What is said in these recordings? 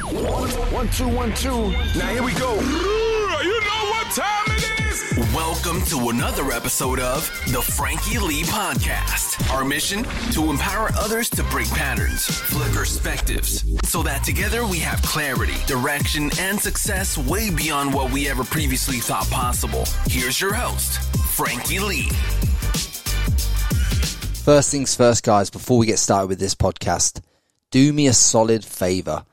One, two, one, two. Now here we go. You know what time it is? Welcome to another episode of the Frankie Lee Podcast. Our mission to empower others to break patterns, flip perspectives, so that together we have clarity, direction, and success way beyond what we ever previously thought possible. Here's your host, Frankie Lee. First things first, guys, before we get started with this podcast, do me a solid favor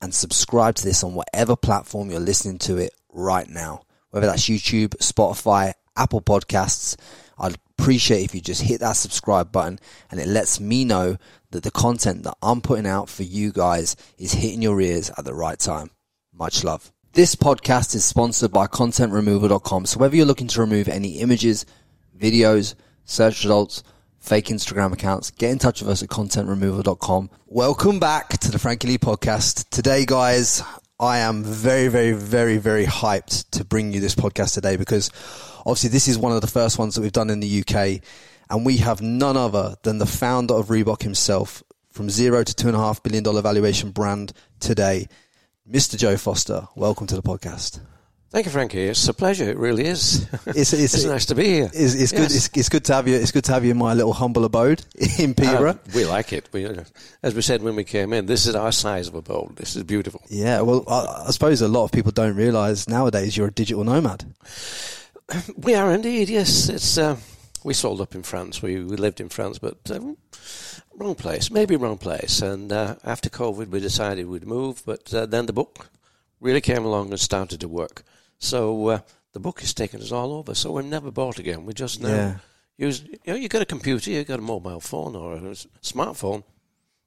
and subscribe to this on whatever platform you're listening to it right now, whether that's YouTube, Spotify, Apple Podcasts. I'd appreciate if you just hit that subscribe button and it lets me know that the content that I'm putting out for you guys is hitting your ears at the right time. Much love. This podcast is sponsored by contentremoval.com. So whether you're looking to remove any images, videos, search results, fake Instagram accounts, get in touch with us at contentremoval.com. Welcome back to the Frankie Lee podcast. Today, guys, I am very, very, very, very hyped to bring you this podcast today because obviously this is one of the first ones that we've done in the UK and we have none other than the founder of Reebok himself from zero to two and a half billion dollar valuation brand today, Mr. Joe Foster. Welcome to the podcast. Thank you, Frankie. It's a pleasure. It really is. It's, it's, It's nice to be here. It's, it's good. Yes. It's, it's good to have you. It's good to have you in my little humble abode in Peterborough. Uh, we like it. We, as we said when we came in, this is our size of a bowl. This is beautiful. Yeah, well, I, I suppose a lot of people don't realise nowadays you're a digital nomad. We are indeed. Yes, it's. Uh, we sold up in France. We, we lived in France, but um, wrong place. Maybe wrong place. And uh, after COVID, we decided we'd move. But uh, then the book really came along and started to work. So uh, the book has taken us all over. So we're never bought again. We just now Yeah. use. You know, you got a computer, you got a mobile phone or a smartphone.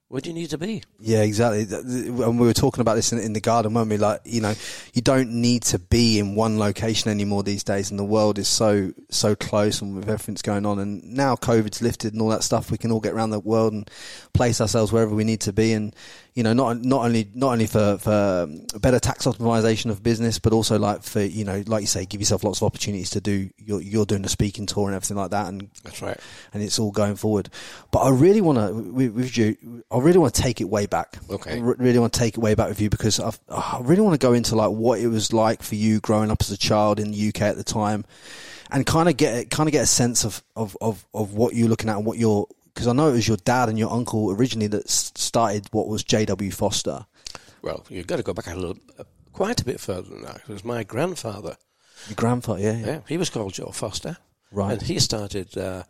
Where do you need to be? Yeah, exactly. And we were talking about this in, in the garden, weren't we? Like, you know, you don't need to be in one location anymore these days, and the world is so so close, and with everything that's going on, and now COVID's lifted and all that stuff, we can all get around the world and place ourselves wherever we need to be, and you know, not not only not only for for um, better tax optimization of business, but also like for you know, like you say, give yourself lots of opportunities to do. You're you're doing a speaking tour and everything like that, and That's right. and it's all going forward. But I really want to, with, with you, I really want to take it way back. Okay. I really want to take it way back with you because I've, I really want to go into like what it was like for you growing up as a child in the UK at the time, and kind of get kind of get a sense of of of, of what you're looking at and what you're. Because I know it was your dad and your uncle originally that started what was JW Foster. Well, you've got to go back a little, uh, quite a bit further than that. It was my grandfather. Your grandfather, yeah, yeah. Yeah, he was called Joe Foster. Right. And he started, uh,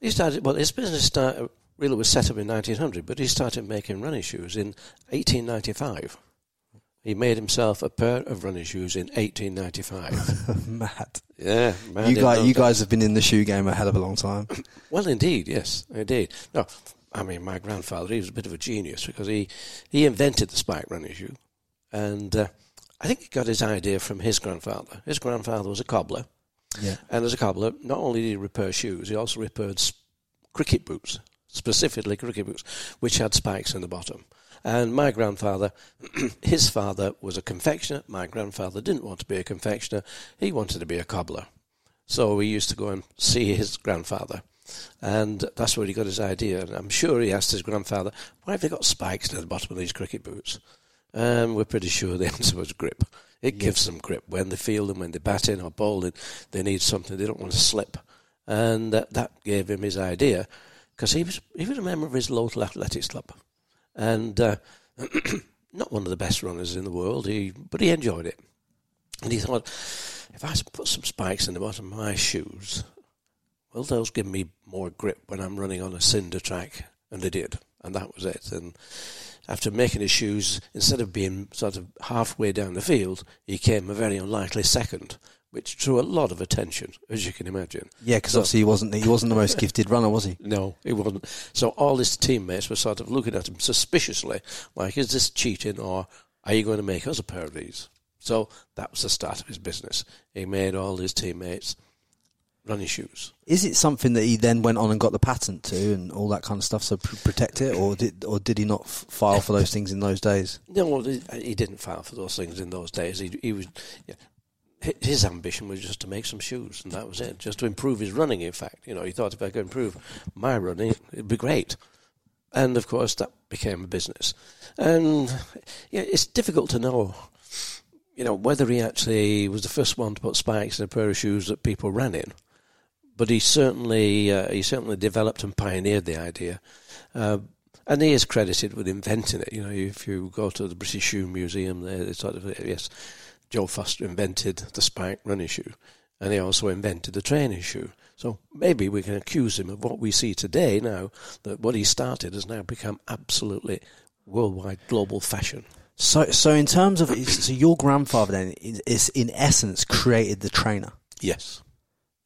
he started, well, his business started, really was set up in 1900, but he started making running shoes in 1895. He made himself a pair of running shoes in 1895. Mad. yeah, You guys, you guys have been in the shoe game a hell of a long time. Well, indeed, yes, indeed. No, I mean, my grandfather, he was a bit of a genius because he, he invented the spike running shoe. And uh, I think he got his idea from his grandfather. His grandfather was a cobbler. Yeah. And as a cobbler, not only did he repair shoes, he also repaired cricket boots, specifically cricket boots, which had spikes in the bottom. And my grandfather, his father was a confectioner. My grandfather didn't want to be a confectioner. He wanted to be a cobbler. So we used to go and see his grandfather. And that's where he got his idea. And I'm sure he asked his grandfather, why have they got spikes at the bottom of these cricket boots? And we're pretty sure the answer was grip. It gives them grip. When they field them, when they're batting or bowling, they need something. They don't want to slip. And that, that gave him his idea because he was, he was a member of his local athletics club. And uh, not one of the best runners in the world, he, but he enjoyed it. And he thought, if I put some spikes in the bottom of my shoes, will those give me more grip when I'm running on a cinder track? And they did. And that was it. And after making his shoes, instead of being sort of halfway down the field, he came a very unlikely second, which drew a lot of attention, as you can imagine. Yeah, because So- obviously he wasn't he wasn't the most gifted runner, was he? No, he wasn't. So all his teammates were sort of looking at him suspiciously, like, is this cheating or are you going to make us a pair of these? So that was the start of his business. He made all his teammates running shoes. Is it something that he then went on and got the patent to and all that kind of stuff, so pr- protect it, or did or did he not f- file for those things in those days? No, he he didn't file for those things in those days. He, he was, yeah, his ambition was just to make some shoes, and that was it. Just to improve his running. In fact, you know, he thought if I could improve my running, it'd be great. and of course that became a business. And yeah, it's difficult to know, you know, whether he actually was the first one to put spikes in a pair of shoes that people ran in. But he certainly uh, he certainly developed and pioneered the idea. Uh, and he is credited with inventing it. You know, if you go to the British Shoe Museum, there, sort of yes, Joe Foster invented the spike running shoe, and he also invented the training shoe. So maybe we can accuse him of what we see today now, that what he started has now become absolutely worldwide global fashion. So, so in terms of so your grandfather then is in essence created the trainer. Yes,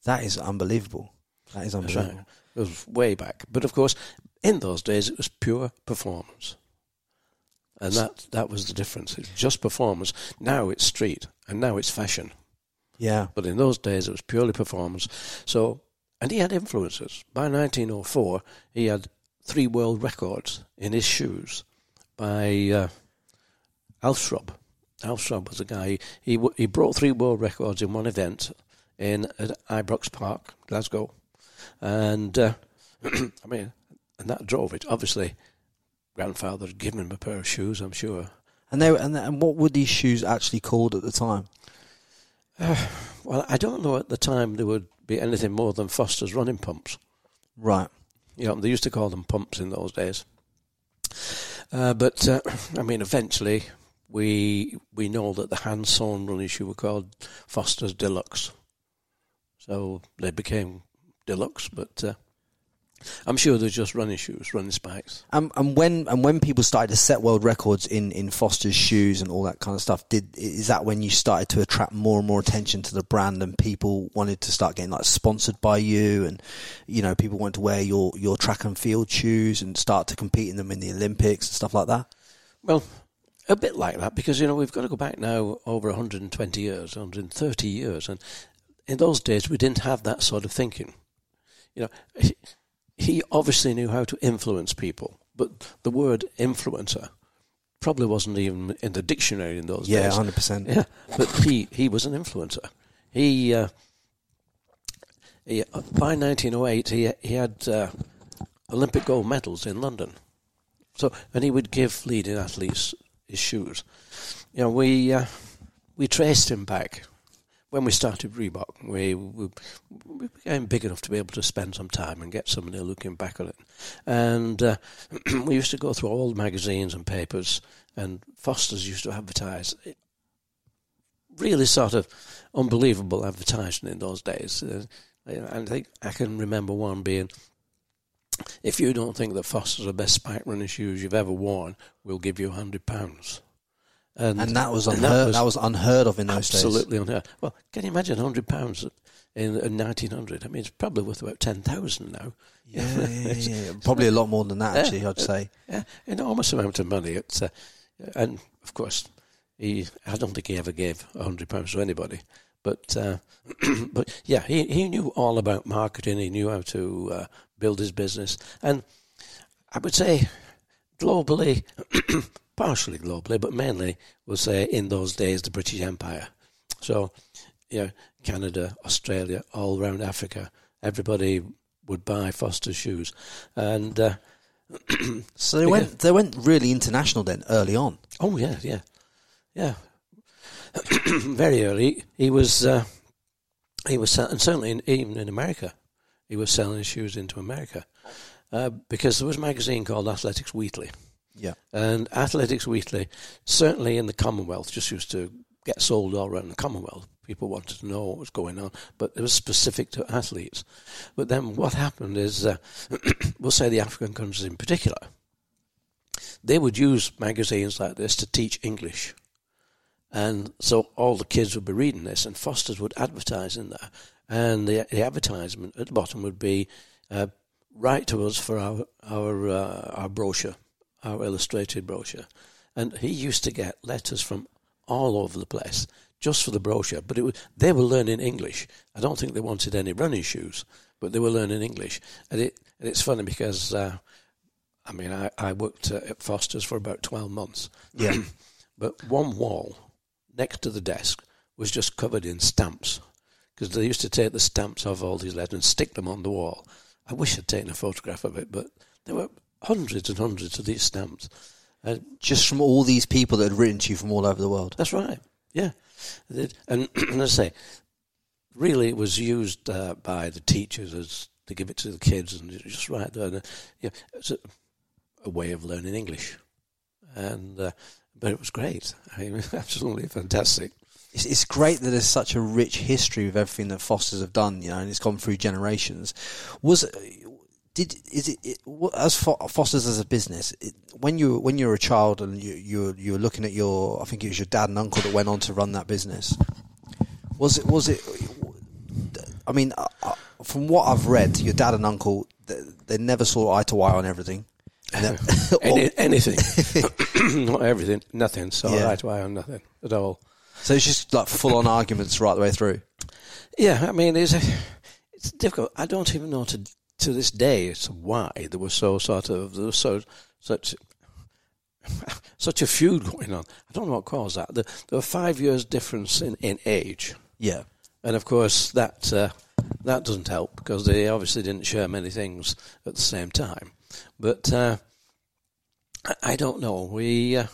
that is unbelievable. That is unbelievable. Right. It was way back, but of course, in those days it was pure performance, and that that was the difference. It's just performance. Now it's street, and now it's fashion. Yeah. But in those days, it was purely performance. So, and he had influences. By 1904, he had three world records in his shoes by uh, Alf Shrubb. Alf was a guy, he, he brought three world records in one event in at Ibrox Park, Glasgow. And, uh, I mean, and that drove it. Obviously, grandfather had given him a pair of shoes, I'm sure. And they were, and, and what were these shoes actually called at the time? Uh, well, I don't know at the time there would be anything more than Foster's running pumps. Right. You know, they used to call them pumps in those days. Uh, but uh, I mean, eventually we we know that the hand sewn running shoe were called Foster's Deluxe, so they became deluxe. But uh, I'm sure they're just running shoes, running spikes. Um, and when and when people started to set world records in, in Foster's shoes and all that kind of stuff, did is that when you started to attract more and more attention to the brand and people wanted to start getting like sponsored by you and you know people wanted to wear your, your track and field shoes and start to compete in them in the Olympics and stuff like that? Well, a bit like that because you know we've got to go back now over 120 years, 130 years, and in those days we didn't have that sort of thinking. You know he obviously knew how to influence people, but the word influencer probably wasn't even in the dictionary in those yeah, days. Yeah, hundred percent. Yeah, but he he was an influencer. He, uh, he by 1908 he he had uh, Olympic gold medals in London. So and he would give leading athletes his shoes. You know, we uh, we traced him back when we started Reebok, we, we, we, became big enough to be able to spend some time and get somebody looking back on it. And uh, we used to go through all the magazines and papers, and Foster's used to advertise. Really sort of unbelievable advertising in those days. Uh, and I think I can remember one being, if you don't think that Foster's the best spike running shoes you've ever worn, we'll give you hundred pounds. And, and that was unheard. That was, that was, unheard of in those absolutely days. Absolutely unheard. Well, can you imagine hundred pounds in, in nineteen hundred? I mean, it's probably worth about ten thousand now. Yeah, yeah, yeah, probably a lot more than that. Actually, I'd say. Yeah, enormous amount of money. It's uh, and of course, he. I don't think he ever gave hundred pounds to anybody. But uh, but yeah, he he knew all about marketing. He knew how to uh, build his business, and I would say globally partially globally, but mainly, we'll say, in those days, the British Empire. So, you know, Canada, Australia, all around Africa, everybody would buy Foster shoes. And uh, so they went they went really international then early on. Oh yeah, yeah, yeah. Very early, he was uh, he was and certainly in, even in America, he was selling his shoes into America uh, because there was a magazine called Athletics Weekly yeah. And Athletics Weekly, certainly in the Commonwealth, just used to get sold all around the Commonwealth. People wanted to know what was going on, but it was specific to athletes. But then what happened is, uh, we'll say the African countries in particular, they would use magazines like this to teach English. And so all the kids would be reading this, and Foster's would advertise in there. And the, the advertisement at the bottom would be, uh, write to us for our, our, uh, our brochure our illustrated brochure. And he used to get letters from all over the place just for the brochure. But it was, they were learning English. I don't think they wanted any running shoes, but they were learning English. And, it, and it's funny because, uh, I mean, I, I worked at Foster's for about 12 months. Yeah. but one wall next to the desk was just covered in stamps because they used to take the stamps off all these letters and stick them on the wall. I wish I'd taken a photograph of it, but they were hundreds and hundreds of these stamps. Uh, Just from all these people that had written to you from all over the world. that's right. Yeah, It- and, as I say, really, it was used uh, by the teachers as to give it to the kids, and just right there. And, uh, yeah, it's a, a way of learning English, and uh, but it was great. I mean, absolutely fantastic. It's, it's great that there's such a rich history with everything that Fosters have done, you know, and it's gone through generations. Was did is it, it as Fo- Fosters as a business? It, when you when you were a child and you you were, you were looking at your, I think it was your dad and uncle that went on to run that business. Was it was it? I mean, uh, uh, from what I've read, your dad and uncle they, they never saw eye to eye on everything. Then, Any, anything, not everything, nothing. So Yeah. eye to eye on nothing at all. so it's just like full on arguments right the way through. Yeah, I mean, it's it's difficult. I don't even know to to this day it's why there was so sort of there was so such such a feud going on. I don't know what caused that. There, there were five years difference in, in age, Yeah. and of course that uh, that doesn't help because they obviously didn't share many things at the same time. But uh, I, I don't know. We uh,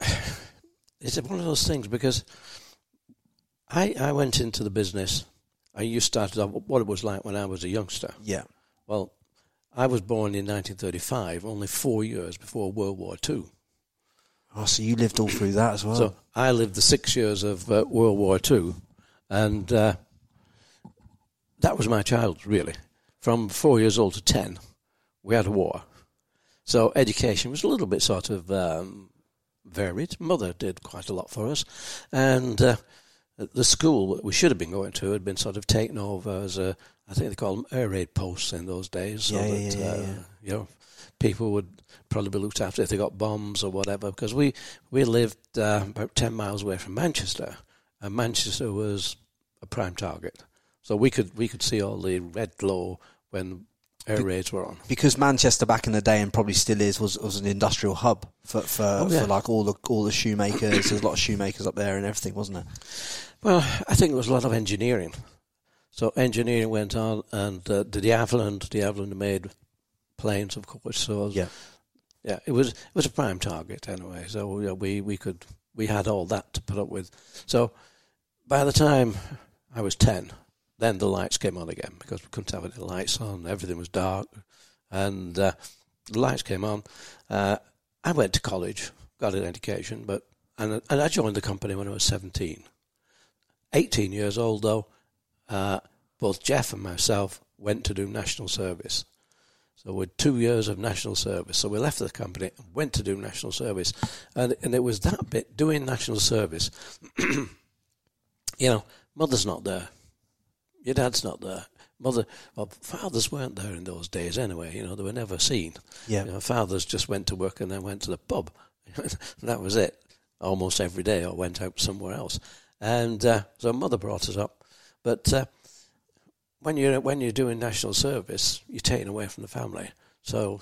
it's one of those things because I I went into the business. I you started off what it was like when I was a youngster. Yeah. Well, I was born in 1935, only four years before World War Two. Oh, so you lived all through that as well. So I lived the six years of uh, World War Two, and uh, that was my childhood really. From four years old to ten, we had a war. So education was a little bit sort of um, varied. Mother did quite a lot for us, and uh, the school that we should have been going to had been sort of taken over as a, I think they called them air raid posts in those days. So Yeah, that, yeah, yeah, uh, you know, people would probably be looked after if they got bombs or whatever. Because we we lived uh, about ten miles away from Manchester, and Manchester was a prime target. So we could we could see all the red glow when air raids were on. because Manchester back in the day and probably still is was, was an industrial hub for for, Oh, yeah. for like all the all the shoemakers. There's a lot of shoemakers up there and everything, wasn't there? Well, I think there was a lot of engineering. So engineering went on, and uh, the de Havilland, Diaveland made planes, of course. So Yeah. yeah, it was it was a prime target anyway. So know, we we could we had all that to put up with. So by the time I was ten, then the lights came on again because we couldn't have any lights on. Everything was dark, and uh, the lights came on. Uh, I went to college, got an education, but and and I joined the company when I was seventeen. 18 years old, though, uh, both Jeff and myself went to do national service. So we're two years of national service. So we left the company and went to do national service. And, and it was that bit, doing national service. you know, mother's not there. Your dad's not there. Mother, well, fathers weren't there in those days anyway. You know, they were never seen. Yeah. You know, fathers just went to work and then went to the pub. that was it. Almost every day, or went out somewhere else. And uh, so mother brought us up. But uh, when you're when you're doing national service, you're taken away from the family. So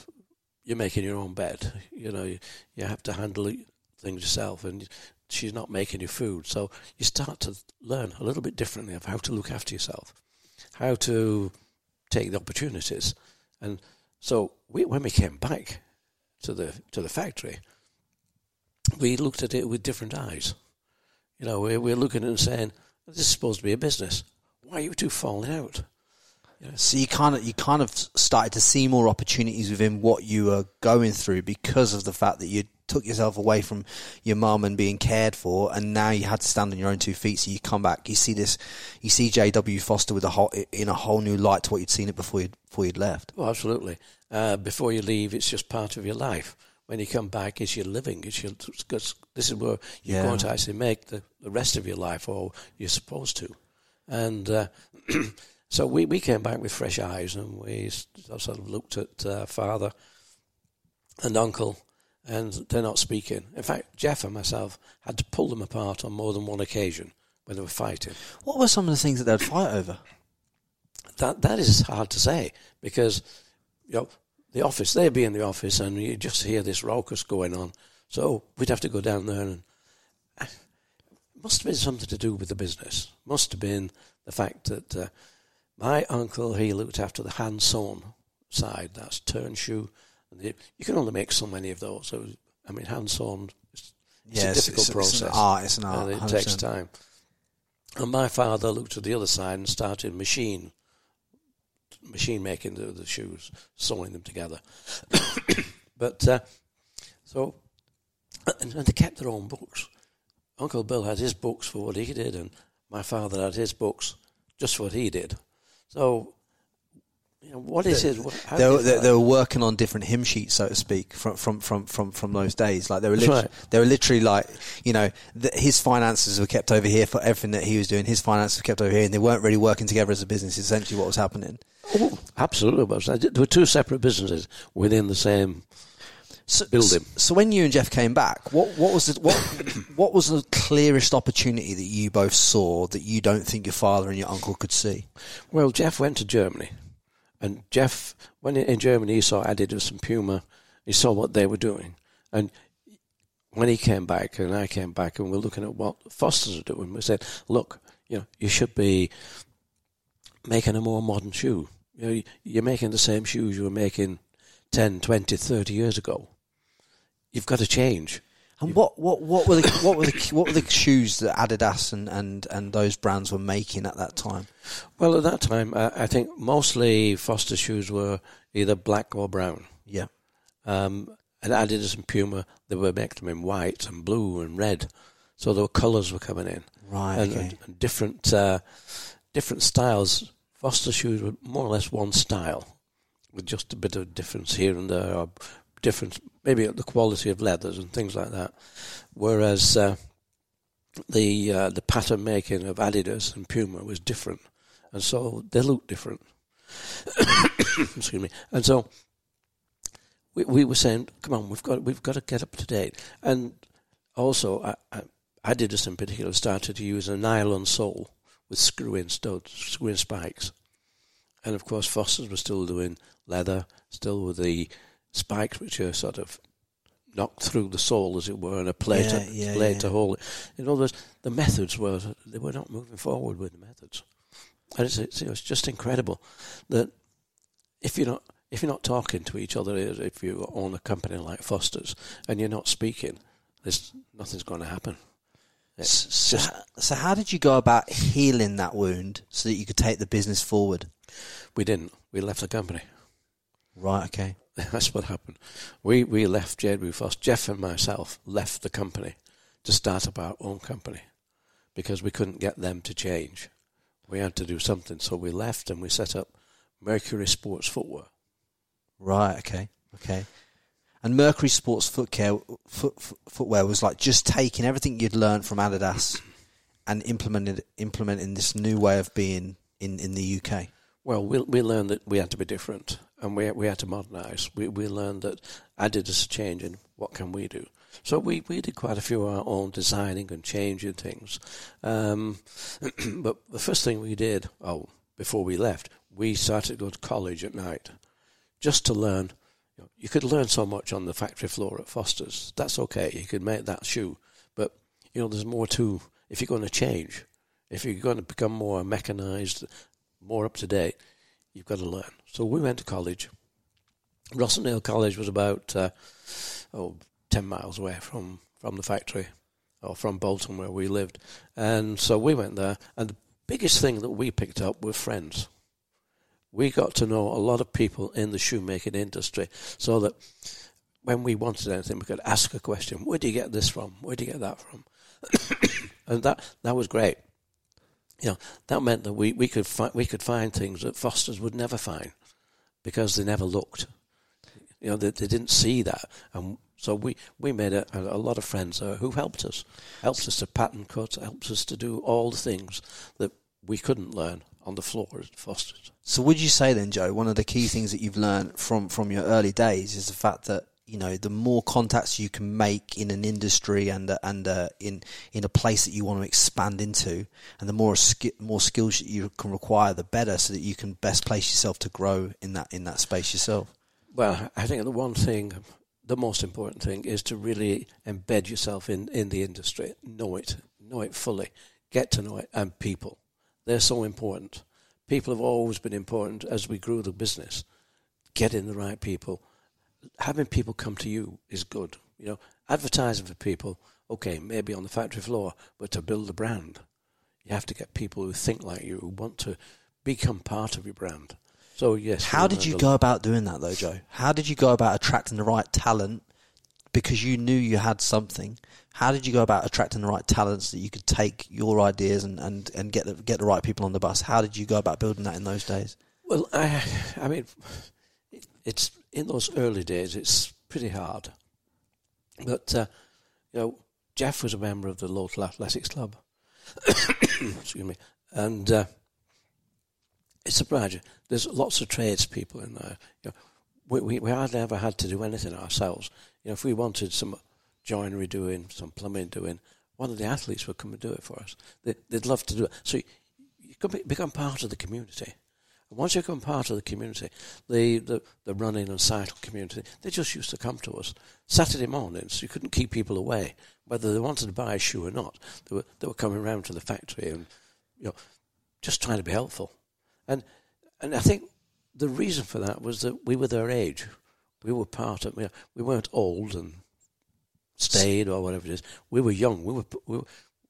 you're making your own bed. You know, you, you have to handle things yourself, and she's not making you food. So you start to learn a little bit differently of how to look after yourself, how to take the opportunities. And so we, when we came back to the to the factory, we looked at it with different eyes. You know, we're, we're looking at it and saying, "This is supposed to be a business. Why are you two falling out?" So you kind of you kind of started to see more opportunities within what you were going through because of the fact that you took yourself away from your mum and being cared for, and now you had to stand on your own two feet. So you come back, you see this, you see J.W. Foster with a whole in a whole new light to what you'd seen it before you'd before you'd left. Oh, absolutely. Uh, before you leave, it's just part of your life. When you come back, it's your living. It's your. Because this is where you're Yeah. going to actually make the, the rest of your life, or you're supposed to. And uh, so we, we came back with fresh eyes, and we sort of looked at uh, father and uncle, and they're not speaking. In fact, Jeff and myself had to pull them apart on more than one occasion when they were fighting. What were some of the things that they'd fight over? that that is hard to say because you know the office they'd be in the office and you just hear this raucous going on. So we'd have to go down there and it must have been something to do with the business. Must have been the fact that uh, my uncle he looked after the hand sewn side, that's turn shoe. And the, you can only make so many of those. So, I mean, hand sewn. It's, Yeah, a it's- difficult it's- process. it's an art, it's an art, and it takes 100%. time. And my father looked at the other side and started machine, machine making the, the shoes, sewing them together. but uh, so, and, and they kept their own books. Uncle Bill had his books for what he did, and my father had his books just for what he did. So, you know, what is it? They were, they, find- they were working on different hymn sheets, so to speak, from from from from, from those days. Like they were, That's lit- right. they were literally like, you know, the, his finances were kept over here for everything that he was doing. His finances were kept over here, and they weren't really working together as a business. Essentially, what was happening. Oh, absolutely. was. There were two separate businesses within the same So, building. So when you and Jeff came back, what what was the, what what was the clearest opportunity that you both saw that you don't think your father and your uncle could see? Well, Jeff went to Germany, and Jeff, when in Germany, he saw Adidas and Puma. He saw what they were doing, and when he came back, and I came back, and we're looking at what Foster's are doing, we said, "Look, you know, you should be making a more modern shoe. You know, you're making the same shoes you were making 10, 20, 30 years ago. You've got to change." And what, what, what were the what were the what were the shoes that Adidas and, and, and those brands were making at that time? Well, at that time, I, I think mostly Foster shoes were either black or brown. Yeah, Um, and Adidas and Puma, they were making them in white and blue and red, so the colours were coming in, right. and, okay. and, and different uh, different styles. Foster shoes were more or less one style, with just a bit of difference here and there, or different maybe the quality of leathers and things like that. Whereas uh, the uh, the pattern making of Adidas and Puma was different, and so they looked different. Excuse me, and so we, we were saying, "Come on, we've got we've got to get up to date." And also, I, I, Adidas in particular started to use a nylon sole with screw-in studs, screw-in spikes, and of course, Foster's were still doing leather, still with the spikes which are sort of knocked through the sole, as it were, and a plate, Yeah, to, yeah, plate yeah. to hold it. In other words, the methods were they were not moving forward with the methods, and it's, it's, it's just incredible that if you're not if you're not talking to each other, if you own a company like Foster's and you're not speaking, there's nothing's going to happen. It's So, just so how did you go about healing that wound so that you could take the business forward? we didn't. We left the company. Right. Okay. That's what happened. We we left JW Foster. Jeff and myself left the company to start up our own company because we couldn't get them to change. We had to do something, so we left and we set up Mercury Sports Footwear. Right. Okay. Okay. And Mercury Sports Footwear, foot, foot, footwear was like just taking everything you'd learned from Adidas and implemented implementing this new way of being in, in the UK. Well, we we learned that we had to be different, and we we had to modernise. We we learned that Adidas are changing. What can we do? So we, we did quite a few of our own designing and changing things. Um, but the first thing we did, oh, before we left, we started to go to college at night, just to learn. You, know, you could learn so much on the factory floor at Foster's. That's okay. You could make that shoe, but you know, there's more to. If you're going to change, if you're going to become more mechanised, more up to date, you've got to learn. So we went to college. Rossendale College was about uh, oh, 10 miles away from, from the factory, or from Bolton where we lived. And so we went there, and the biggest thing that we picked up were friends. We got to know a lot of people in the shoemaking industry so that when we wanted anything, we could ask a question Where do you get this from? Where do you get that from? and that, that was great you know, that meant that we, we could fi- we could find things that Fosters would never find because they never looked. You know, they, they didn't see that, and so we, we made a, a lot of friends there who helped us, helped us to pattern cut, helped us to do all the things that we couldn't learn on the floor at Fosters. So would you say then, Joe, one of the key things that you've learned from, from your early days is the fact that you know the more contacts you can make in an industry and uh, and uh, in in a place that you want to expand into, and the more ski- more skills that you can require, the better, so that you can best place yourself to grow in that in that space yourself. Well, I think the one thing, the most important thing, is to really embed yourself in, in the industry, know it, know it fully, get to know it, and people. They're so important. People have always been important as we grew the business. getting the right people, having people come to you is good. You know, advertising for people, okay, maybe on the factory floor, but to build a brand, you have to get people who think like you, who want to become part of your brand. So yes. How did you go about doing that though, Joe? How did you go about attracting the right talent? Because you knew you had something. How did you go about attracting the right talents that you could take your ideas and, and, and get the, get the right people on the bus? How did you go about building that in those days? Well, I, I mean, it's in those early days. It's pretty hard, but uh, you know, Jeff was a member of the local athletics club. Excuse me, and uh, it's a project. There's lots of tradespeople in there. You know, we, we we hardly ever had to do anything ourselves. You know, if we wanted some joinery doing, some plumbing doing, one of the athletes would come and do it for us. They, they'd love to do it. So you, you become part of the community. Once you become part of the community, the, the, the running and cycle community, they just used to come to us. Saturday mornings, you couldn't keep people away, whether they wanted to buy a shoe or not. They were, they were coming around to the factory and, you know, just trying to be helpful. And, and I think the reason for that was that we were their age. We were part of, we weren't old and stayed or whatever it is. We were young. We were, we were,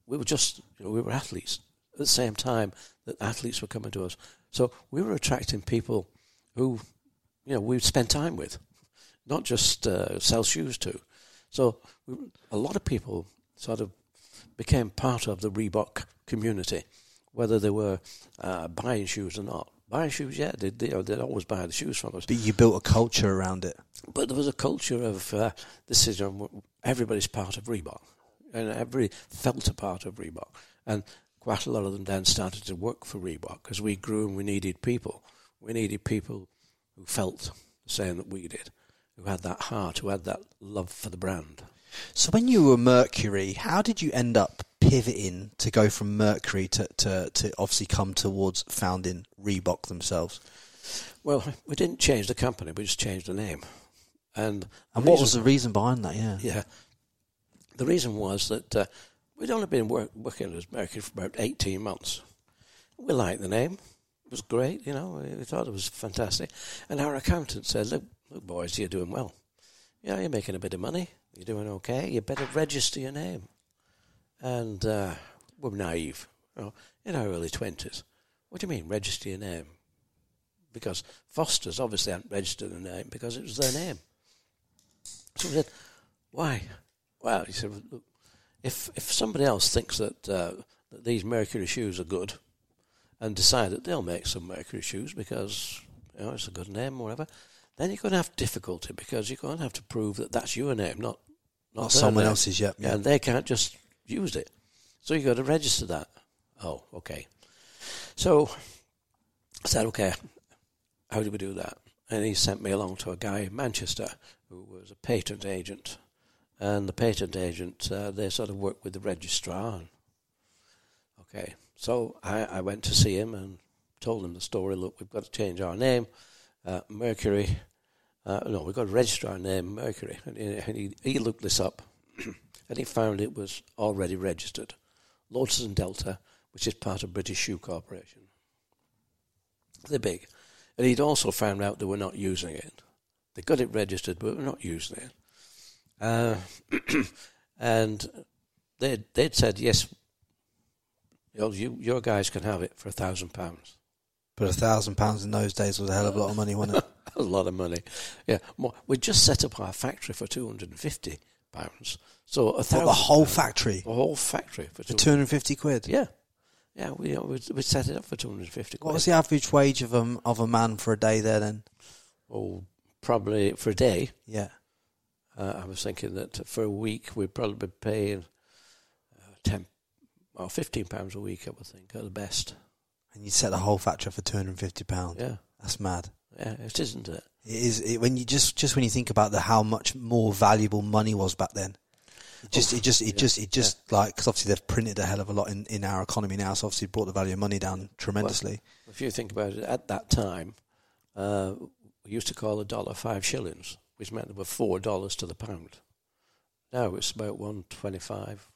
we were just, you know, we were athletes at the same time that athletes were coming to us. So we were attracting people who, you know, we'd spend time with, not just uh, sell shoes to. So we, a lot of people sort of became part of the Reebok community, whether they were uh, buying shoes or not. Buying shoes, yeah, they, they, they'd always buy the shoes from us. But you built a culture around it. But there was a culture of uh, this is um, everybody's part of Reebok, and every felt a part of Reebok, and quite a lot of them then started to work for Reebok because we grew and we needed people. We needed people who felt the same that we did, who had that heart, who had that love for the brand. So when you were Mercury, how did you end up pivoting to go from Mercury to, to, to obviously come towards founding Reebok themselves? Well, we didn't change the company; we just changed the name. And And what reason- was the reason behind that? Yeah. Yeah. The reason was that uh, we'd only been work, working as Mercury for about 18 months. We liked the name. It was great, you know. We thought it was fantastic. And our accountant said, look, look, boys, you're doing well. Yeah, you're making a bit of money. You're doing okay. You better register your name. And uh, we're naive. You know, in our early 20s. What do you mean, register your name? Because Foster's obviously hadn't registered their name because it was their name. So we said, why? Well, he said, look, if if somebody else thinks that, uh, that these Mercury shoes are good, and decide that they'll make some Mercury shoes because you know it's a good name or whatever, then you're going to have difficulty because you're going to have to prove that that's your name, not not, Not someone name. else's, yep, Yeah, yeah. and they can't just use it, so you've got to register that. Oh, okay. So I said, okay, how do we do that? And he sent me along to a guy in Manchester who was a patent agent. And the patent agent, uh, they sort of work with the registrar. Okay, so I, I went to see him and told him the story. Look, we've got to change our name. Uh, Mercury, uh, no, we've got to register our name Mercury. And he, he looked this up and he found it was already registered. Lotus and Delta, which is part of British Shoe Corporation. They're big. And he'd also found out they were not using it. They got it registered, but were not using it. Uh, and they'd, they'd said, yes, you, know, you your guys can have it for a thousand pounds. But a thousand pounds in those days was a hell of a lot of money, wasn't it? a lot of money. Yeah, we just set up our factory for two hundred and fifty pounds. So a thousand. the whole pounds- factory the whole factory for two hundred and fifty quid. Yeah, yeah. We we we set it up for two hundred and fifty. What was the average wage of a of a man for a day there then? Oh, probably for a day. Yeah. Uh, I was thinking that for a week we'd probably be paying uh, ten or fifteen pounds a week. I would think at the best. And you'd set the whole factory for two hundred and fifty pounds. Yeah, That's mad. yeah. It isn't it? It is it, when you just just when you think about the how much more valuable money was back then. It just it just it yeah, just it just like because obviously they've printed a hell of a lot in, in our economy now, so obviously brought the value of money down tremendously. If you think about it, at that time, uh, we used to call a dollar five shillings, which meant there were four dollars to the pound. Now it's about one twenty-five,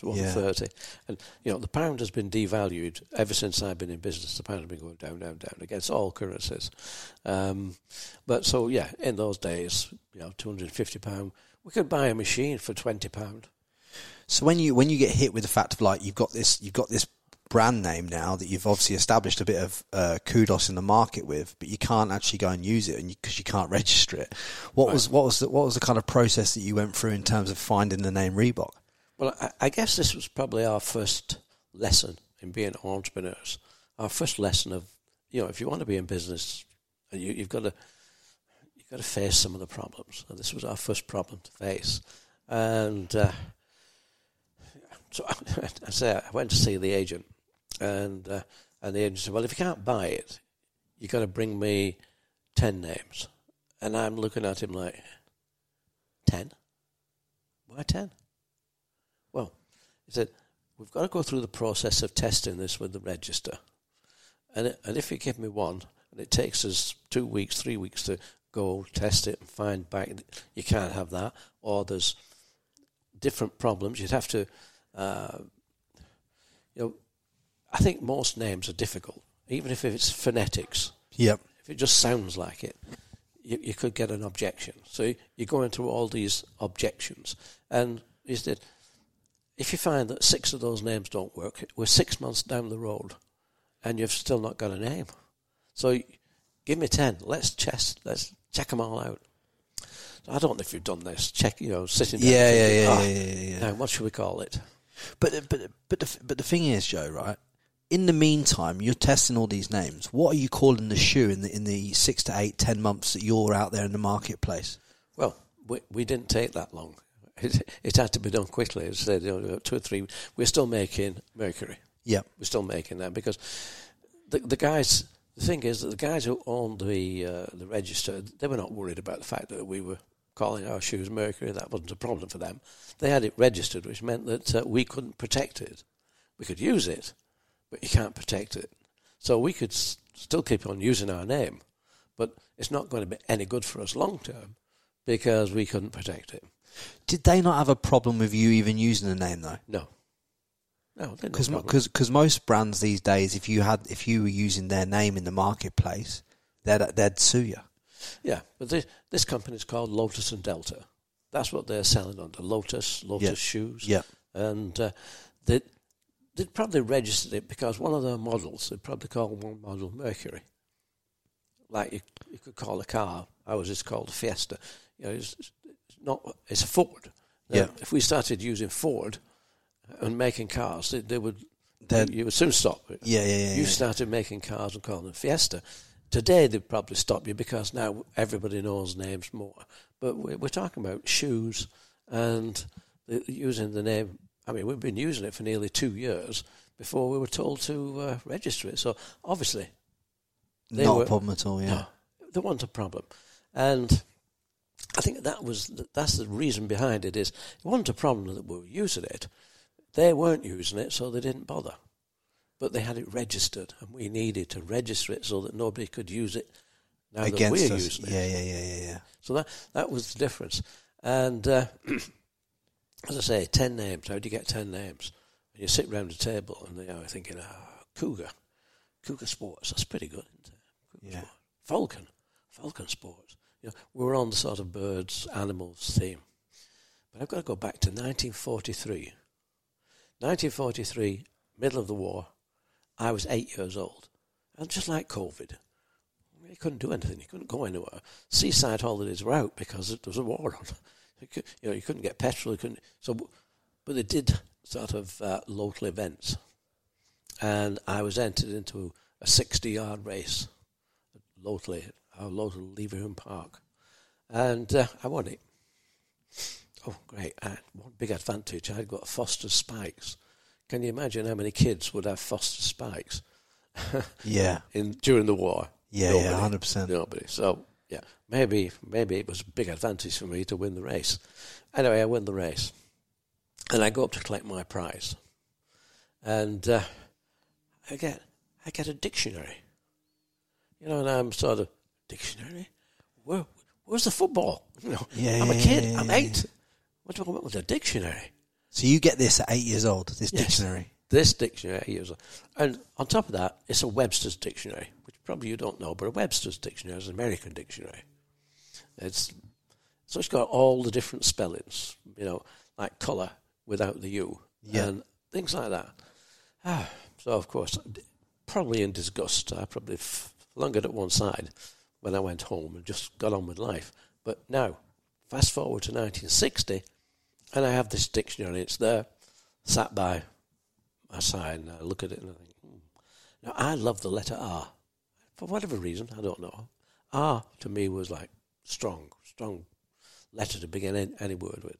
one thirty, and you know the pound has been devalued ever since I've been in business. The pound has been going down, down, down against all currencies. Um, but so yeah, in those days, you know, two hundred and fifty pound, we could buy a machine for twenty pound. So when you when you get hit with the fact of like you've got this you've got this brand name now that you've obviously established a bit of uh, kudos in the market with, but you can't actually go and use it because you, you, can't register it. What right. was what was the, what was the kind of process that you went through in terms of finding the name Reebok? Well, I, I guess this was probably our first lesson in being entrepreneurs. Our first lesson of you know if you want to be in business, you, you've got to you've got to face some of the problems. And this was our first problem to face, and. Uh, so I, say I went to see the agent, and uh, and the agent said, "Well, if you can't buy it, you've got to bring me ten names." And I'm looking at him like, ten? Why ten? Well, he said, "We've got to go through the process of testing this with the register, and it, and if you give me one, and it takes us two weeks, three weeks to go test it and find back, you can't have that, or there's different problems. You'd have to." Uh, you know, I think most names are difficult, even if it's phonetics. Yep. If it just sounds like it, you, you could get an objection. So you go into all these objections, and is that if you find that six of those names don't work, we're six months down the road, and you've still not got a name. So give me ten. Let's chest. Let's check them all out. So I don't know if you've done this. Check, you know, sitting down. Yeah, yeah, yeah, oh, yeah, yeah, yeah. Now, what should we call it? But but but the but the thing is, Joe, right? In the meantime, you're testing all these names. What are you calling the shoe in the in the six to eight, ten months that you're out there in the marketplace? Well, we we didn't take that long. It, it had to be done quickly. As I said, you know, two or three. We're still making Mercury. Yeah, we're still making that because the the guys. The thing is that the guys who owned the uh, the register, they were not worried about the fact that we were calling our shoes Mercury. That wasn't a problem for them. They had it registered, which meant that uh, we couldn't protect it. We could use it, but you can't protect it. So we could s- still keep on using our name, but it's not going to be any good for us long term because we couldn't protect it. Did they not have a problem with you even using the name though? No. No, because because most brands these days, if you had if you were using their name in the marketplace, they'd they'd sue you. Yeah, but this, this company is called Lotus and Delta. That's what they're selling under Lotus, Lotus yeah. shoes. Yeah. And uh, they, they'd probably registered it because one of their models, they'd probably call one model Mercury. Like you, you could call a car, ours is called a Fiesta. You know, it's, it's not, it's a Ford. Now, yeah. If we started using Ford and making cars, they, they would, you, you, would soon stop. Yeah, yeah, yeah. You yeah. started making cars and calling them Fiesta Today they'd probably stop you because now everybody knows names more. But we're talking about shoes and using the name. I mean, we've been using it for nearly two years before we were told to uh, register it. So obviously, not were, a problem at all. Yeah, no, there wasn't a problem, and I think that was that's the reason behind it. Is it wasn't a problem that we were using it; they weren't using it, so they didn't bother but they had it registered, and we needed to register it so that nobody could use it now Against that we're us. using it. Yeah, yeah, yeah, yeah, yeah. So that that was the difference. And uh, as I say, ten names. How do you get ten names? And you sit round the table and they are thinking, ah, oh, Cougar, Cougar Sports. That's pretty good, isn't it? Yeah. Sport. Falcon, Falcon Sports. You know, we were on the sort of birds, animals theme. But I've got to go back to 1943. 1943, middle of the war, I was eight years old. And just like COVID, you couldn't do anything. You couldn't go anywhere. Seaside holidays were out because there was a war on. You, know, you couldn't get petrol. You couldn't. So, but they did sort of uh, local events, and I was entered into a sixty-yard race locally, our local Leverhulme Park, and uh, I won it. Oh, great! I one big advantage. I'd got Foster spikes, can you imagine how many kids would have Foster spikes? yeah. In during the war. Yeah, nobody, yeah, hundred percent. Nobody. So yeah, maybe maybe it was a big advantage for me to win the race. Anyway, I win the race, and I go up to collect my prize, and uh, I get I get a dictionary. You know, and I'm sort of dictionary. Where where's the football? You know, yeah, I'm a kid. I'm eight. What do I want with a dictionary? So you get this at eight years old, this Yes. dictionary. This dictionary. And on top of that, it's a Webster's dictionary, which probably you don't know, but a Webster's dictionary is an American dictionary. It's so it's got all the different spellings, you know, like colour without the U, Yeah. and things like that. Ah, so of course, probably in disgust, I probably flung it at one side when I went home and just got on with life. But now, fast forward to 1960, and I have this dictionary. It's there, sat by my side, and I look at it and I think, hmm. now I love the letter R. For whatever reason, I don't know. R to me was like strong, strong letter to begin any, any word with.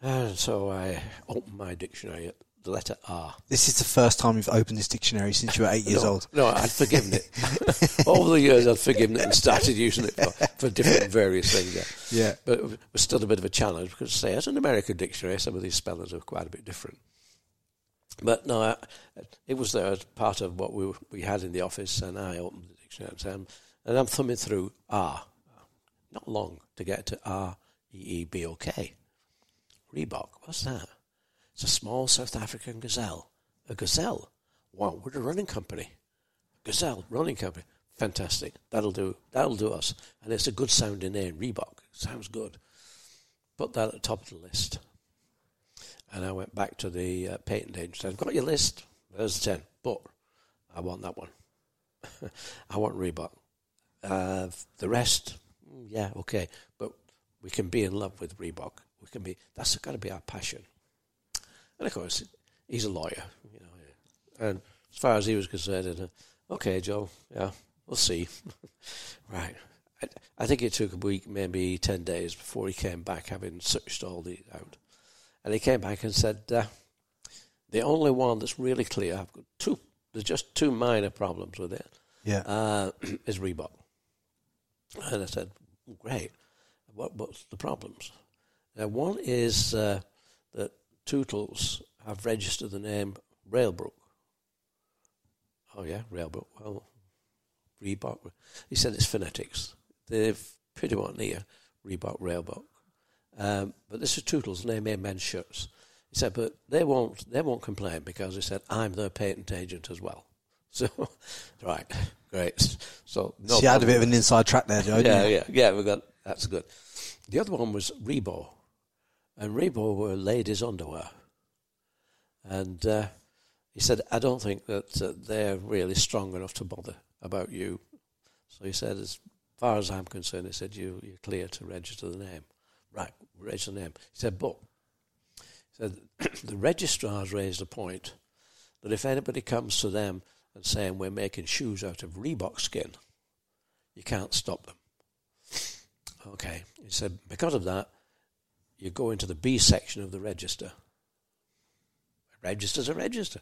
And so I opened my dictionary at the letter R. This is the first time you've opened this dictionary since you were eight years no, old. No, I'd forgiven it. Over the years, I'd forgiven it and started using it for, for different various things. Yeah. Yeah. But it was still a bit of a challenge because, say, as an American dictionary, some of these spellings are quite a bit different. But no, I, it was there as part of what we we had in the office, and I opened the dictionary and, I'm- um, and I'm thumbing through R. Not long to get to R E E B O K. Reebok, what's that? It's a small South African gazelle. A gazelle? Wow, we're a running company. Gazelle running company. Fantastic. That'll do. That'll do us. And it's a good sounding name. Reebok sounds good. Put that at the top of the list. And I went back to the uh, patent agent. and Said, "I've got your list. There's ten, but I want that one. I want Reebok. Uh, the rest, mm, yeah, okay, but we can be in love with Reebok. We can be. That's got to be our passion. And of course, he's a lawyer, you know. And as far as he was concerned, uh, okay, Joe, yeah, we'll see. right. I, I think it took a week, maybe 10 days before he came back, having searched all these out. And he came back and said, uh, the only one that's really clear, I've got two, there's just two minor problems with it, Yeah. uh, is Reebok. And I said, great. What, what's the problems? Now, one is uh, that Tootals have registered the name Railbrook. Oh, yeah, Railbrook. Well, Reebok. He said it's phonetics. They've pretty much near Reebok, Railbrook. Um, but this is Tootals, and they make men's shirts. He said, but they won't, they won't complain because he said, I'm their patent agent as well. So, right, great. So, no had a bit of an inside track there, Joe. Yeah, yeah, yeah. We got that's good. The other one was Rebo, and Rebo were ladies' underwear, and uh, he said, "I don't think that uh, they're really strong enough to bother about you." So he said, "As far as I'm concerned, he said you you're clear to register the name, right? Register the name." He said, "But," he said, "the registrars raised a point that if anybody comes to them and saying we're making shoes out of Reebok skin." you can't stop them. Okay. He said, because of that, you go into the B section of the register. A register's a register.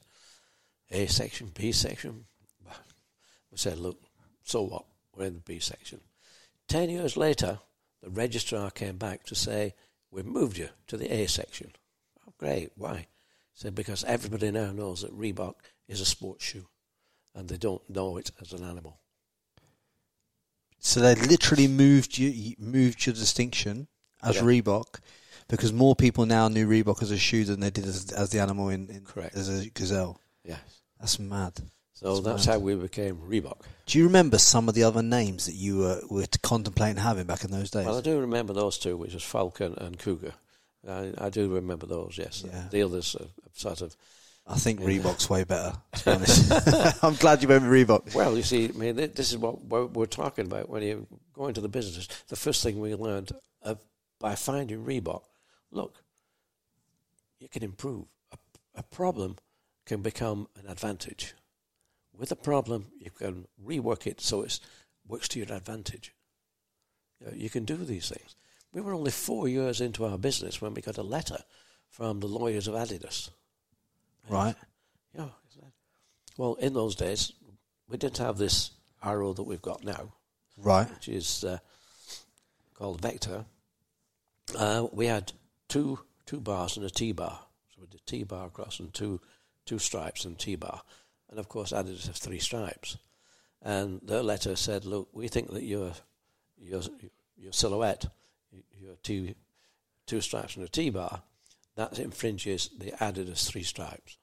A section, B section. We said, look, so what? We're in the B section. Ten years later, the registrar came back to say, we've moved you to the A section. Oh, great. Why? Said, because everybody now knows that Reebok is a sports shoe, and they don't know it as an animal. So they literally moved you moved your distinction as Yeah. Reebok because more people now knew Reebok as a shoe than they did as, as the animal in, in Correct. as a gazelle. Yes. That's mad. So That's that's how we became Reebok. Do you remember some of the other names that you were, were contemplating having back in those days? Well, I do remember those two, which was Falcon and Cougar. I, I do remember those, yes. Yeah. The others are sort of. I think Reebok's way better. To be honest, I'm glad you went with Reebok. Well, you see, I mean, this is what we're, we're talking about when you go into the business. The first thing we learned of, by finding Reebok, look, you can improve. A, a problem can become an advantage. With a problem, you can rework it so it works to your advantage. You, know, you can do these things. We were only four years into our business when we got a letter from the lawyers of Adidas. Right. Yeah. Well, in those days, we didn't have this arrow that we've got now, Right. which is uh, called Vector. Uh, we had two two bars and a T bar. So we did T bar across and two two stripes and T bar. And of course, Adidas have three stripes. And their letter said, "Look, we think that your your your silhouette, your two two stripes and a T bar, that infringes the Adidas three stripes.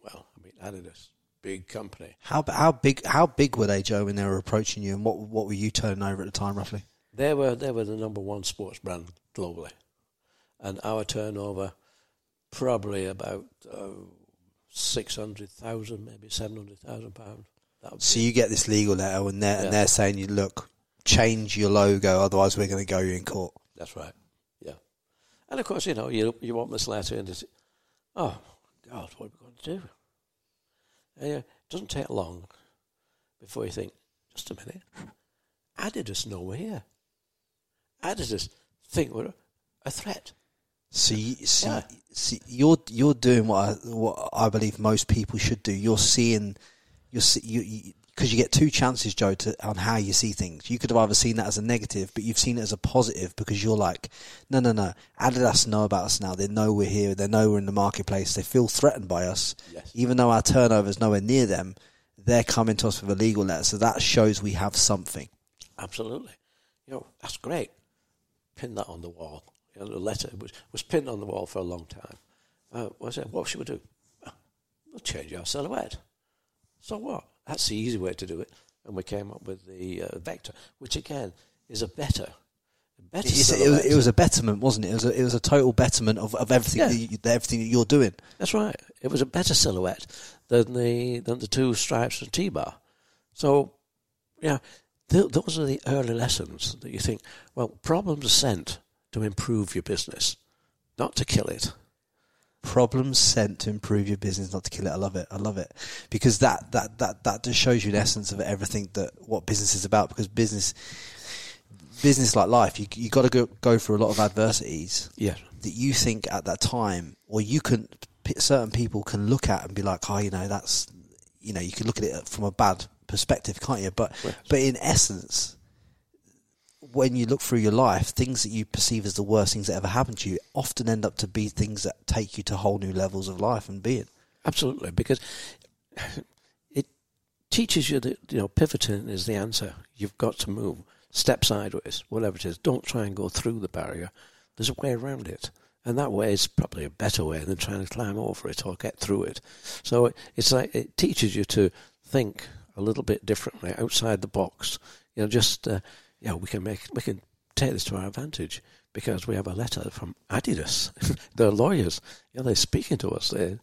Well, I mean Adidas, big company. How how big how big were they, Joe, when they were approaching you, and what what were you turning over at the time, roughly? They were they were the number one sports brand globally, and our turnover probably about uh, six hundred thousand, maybe seven hundred thousand pounds. So you get this legal letter, and they're Yeah. and they're saying, "You look, change your logo, otherwise we're going to go you in court." That's right. Yeah. And of course, you know, you you want this letter and it's, oh, God, what are we going to do? And, uh, it doesn't take long before you think, just a minute, Adidas know we're here. Adidas think we're a threat. So, you, see, Yeah. see, you're you're doing what I, what I believe most people should do. You're seeing, you're see, you because you, get two chances, Joe, to, on how you see things. You could have either seen that as a negative, but you've seen it as a positive because you're like, no, no, no. Adidas know about us now. They know we're here. They know we're in the marketplace. They feel threatened by us, Yes. even though our turnover is nowhere near them. They're coming to us with a legal letter, so that shows we have something. Absolutely. You know, that's great. Pin that on the wall. Know, letter was, was pinned on the wall for a long time. Uh, I said, what should we do? "Ah, We'll change our silhouette. So what? That's the easy way to do it. And we came up with the uh, Vector, which again is a better, a it, was, silhouette. it was a betterment, wasn't it? It was a, it was a total betterment of, of everything Yeah. that you, everything that you're doing. That's right. It was a better silhouette than the than the two stripes and T-bar. So, yeah, th- those are the early lessons that you think. Well, problems are sent to improve your business, not to kill it. Problems sent to improve your business, not to kill it. I love it. I love it because that that that that just shows you the essence of everything that what business is about. Because business, business like life, you you got to go go through a lot of adversities Yes. that you think at that time, or you can certain people can look at and be like, oh, you know, that's you know, you can look at it from a bad perspective, can't you? But Yes. but in essence, when you look through your life, things that you perceive as the worst things that ever happened to you often end up to be things that take you to whole new levels of life and being. Absolutely, because it teaches you that you know pivoting is the answer. You've got to move, step sideways, whatever it is. Don't try and go through the barrier. There's a way around it, and that way is probably a better way than trying to climb over it or get through it. So it's like it teaches you to think a little bit differently outside the box. You know, just uh, know, we can make we can take this to our advantage because we have a letter from Adidas. they're lawyers. You know, they're speaking to us. They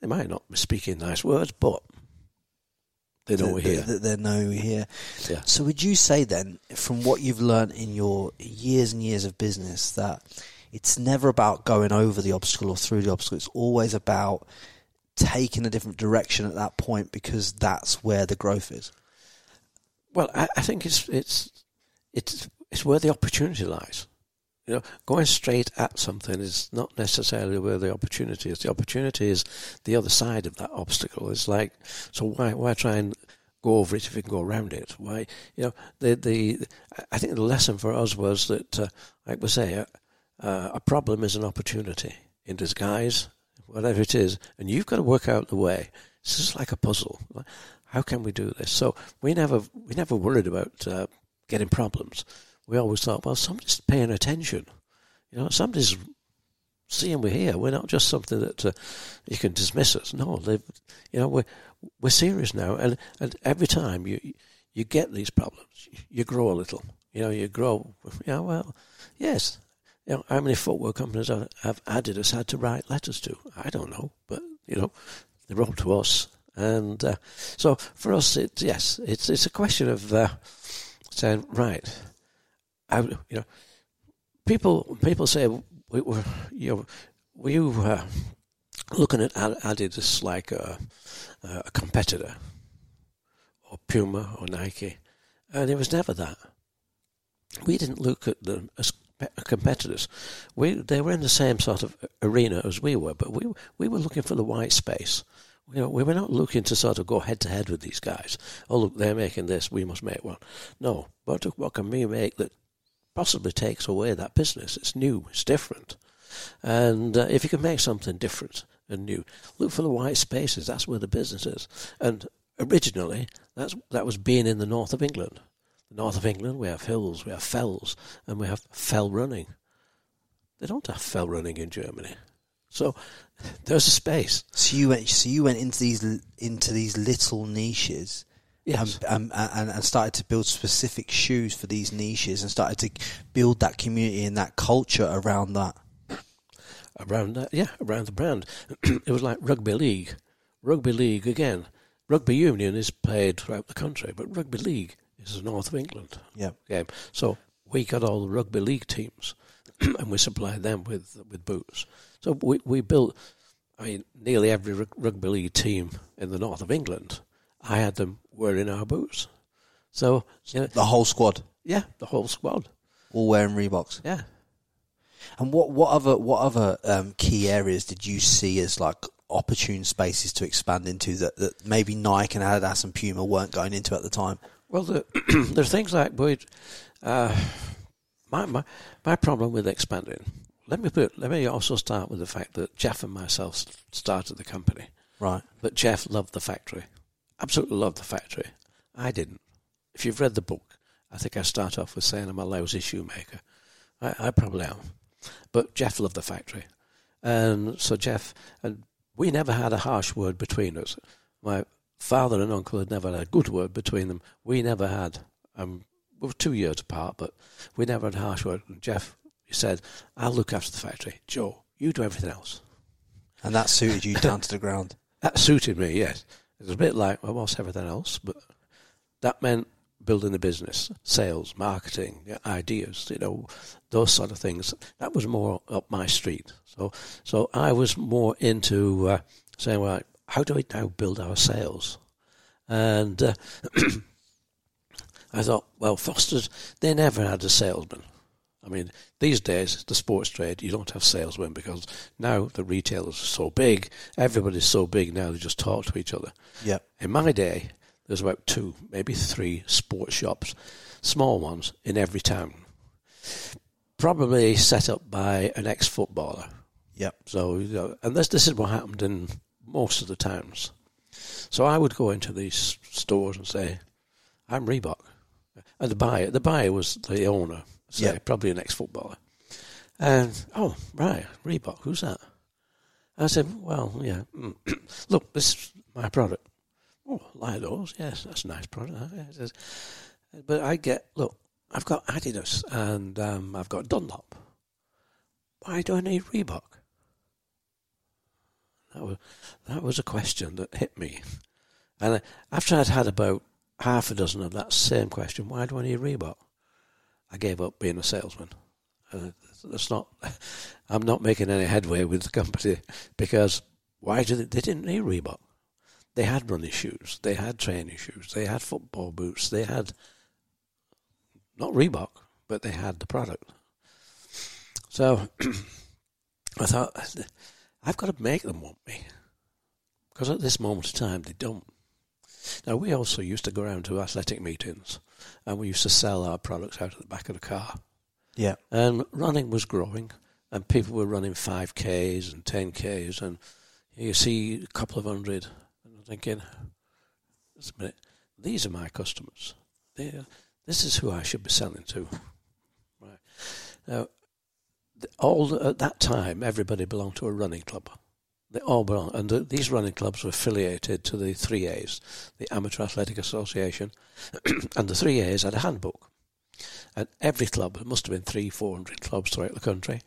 they might not be speaking nice words, but they know we're here. They, they know we're here. Yeah. So would you say then, from what you've learned in your years and years of business, that it's never about going over the obstacle or through the obstacle. It's always about taking a different direction at that point because that's where the growth is. Well, I, I think it's it's it's it's where the opportunity lies. You know, going straight at something is not necessarily where the opportunity is. The opportunity is the other side of that obstacle. It's like, so why why try and go over it if you can go around it? Why, you know, the the I think the lesson for us was that, uh, like we say, uh, uh, a problem is an opportunity in disguise, whatever it is, and you've got to work out the way. It's just like a puzzle. How can we do this? So we never we never worried about uh, getting problems. We always thought, well, somebody's paying attention. You know, somebody's seeing we're here. We're not just something that uh, you can dismiss us. No, you know, we're we're serious now, and and every time you you get these problems, you grow a little. You know, you grow. Know, well, yes. You know, how many footwear companies have have Adidas had to write letters to? I don't know, but you know, they wrote to us, and uh, so for us, it's yes, it's it's a question of uh, saying right. I, you know, people people say we were you know were you uh, looking at Adidas like a, a competitor or Puma or Nike, and it was never that. We didn't look at them as competitors. We they were in the same sort of arena as we were, but we we were looking for the white space. You know, we were not looking to sort of go head to head with these guys. Oh, look, they're making this, we must make one. No, what what can we make that possibly takes away that business? It's new, it's different, and uh, if you can make something different and new, look for the white spaces. That's where the business is. And originally, that's that was being in the north of England. The north of England, we have hills, we have fells, and we have fell running. They don't have fell running in Germany. So there's a space. So you went. So you went into these into these little niches. Yes. And, and, and, and started to build specific shoes for these niches and started to build that community and that culture around that. around that, yeah, around the brand. it was like rugby league. Rugby league again. Rugby union is played throughout the country, but rugby league is the north of England Yeah. game. So we got all the rugby league teams, and we supplied them with with boots. So we we built. I mean, nearly every rugby league team in the north of England, I had them wearing our boots. So you know, The whole squad yeah, the whole squad. all wearing Reeboks. Yeah. And what what other what other um, key areas did you see as like opportune spaces to expand into that, that maybe Nike and Adidas and Puma weren't going into at the time? Well, the, there's things like Boyd. Uh, my, my my problem with expanding. Let me put. Let me also start with the fact that Jeff and myself started the company, Right. but Jeff loved the factory, absolutely loved the factory. I didn't. If you've read the book, I think I start off with saying I'm a lousy shoemaker. I, I probably am, but Jeff loved the factory, and so Jeff and we never had a harsh word between us. My father and uncle had never had a good word between them. We never had. Um, we were two years apart, but we never had a harsh word. And Jeff, he said, "I'll look after the factory. Joe, you do everything else." And that suited you down to the ground. That suited me. Yes, it was a bit like well, what's everything else, but that meant building the business, sales, marketing, ideas, you know, those sort of things. That was more up my street. So, so I was more into uh, saying, well, how do we now build our sales? And uh, I thought, well, Foster's, they never had a salesman. I mean, these days, the sports trade, you don't have salesmen because now the retailers are so big. Everybody's so big now, they just talk to each other. Yep. In my day, there's about two, maybe three sports shops, small ones, in every town. Probably set up by an ex footballer. Yep. So, you know, and this, this is what happened in most of the towns. So I would go into these stores and say, I'm Reebok. And the buyer, the buyer was the owner, say, Yeah. probably an ex footballer. And, oh, right, Reebok, who's that? I said, well, yeah, mm, look, this is my product. Oh, like those, yes, that's a nice product. huh?" Yeah, says, But I get, look, I've got Adidas and um, I've got Dunlop. Why do I need Reebok? That was, that was a question that hit me. And after I'd had about half a dozen of that same question, why do I need Reebok? I gave up being a salesman. Uh, that's not. I'm not making any headway with the company because why did they, they didn't need Reebok? They had running shoes, they had training shoes, they had football boots, they had not Reebok, but they had the product. So I thought I've got to make them want me because at this moment of time they don't. Now we also used to go around to athletic meetings and we used to sell our products out of the back of the car. Yeah. And running was growing, and people were running 5Ks and 10Ks, and you see a couple of hundred, and I'm thinking, just a minute, these are my customers. They, this is who I should be selling to. Right. Now, the- all at that time, everybody belonged to a running club. They all belonged, and the, these running clubs were affiliated to the 3As, the Amateur Athletic Association, and the 3As had a handbook. And every club, there must have been three, four hundred clubs throughout the country,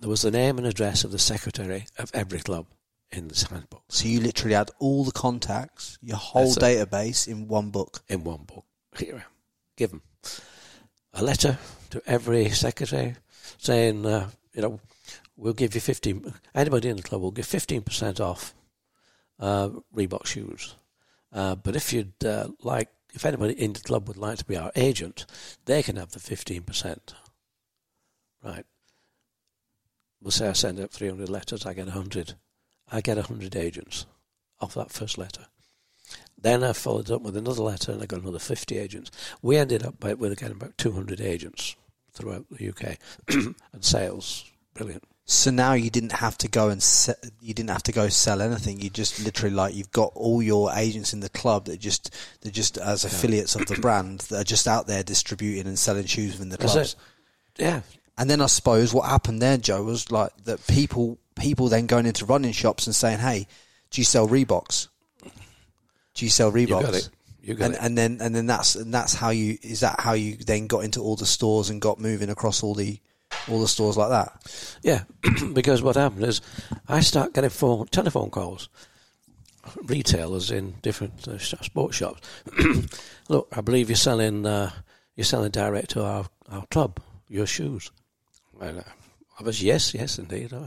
there was the name and address of the secretary of every club in this handbook So you literally had all the contacts, your whole That's it. database in one book. in one book. Here, give them a letter to every secretary saying, uh, you know, we'll give you 15, anybody in the club will give 15% off uh, Reebok shoes. Uh, but if you'd uh, like, if anybody in the club would like to be our agent, they can have the 15%. Right. We'll say I send out 300 letters, I get 100. I get 100 agents off that first letter. Then I followed up with another letter and I got another 50 agents. We ended up by, with again about 200 agents throughout the UK and sales. Brilliant. So now you didn't have to go and se- you didn't have to go sell anything. You just literally like you've got all your agents in the club that just they're just as affiliates of the brand that are just out there distributing and selling shoes within the clubs. Yeah. And then I suppose what happened there, Joe, was like that people people then going into running shops and saying, "Hey, do you sell Reeboks? Do you sell Reeboks?" You got it. You got and, it. and then and then that's and that's how you is that how you then got into all the stores and got moving across all the all the stores like that. Yeah, because what happened is I start getting phone telephone calls, retailers in different uh, sports shops. Look, I believe you're selling uh, you're selling direct to our our club your shoes. And uh, I was yes, yes, indeed. Uh,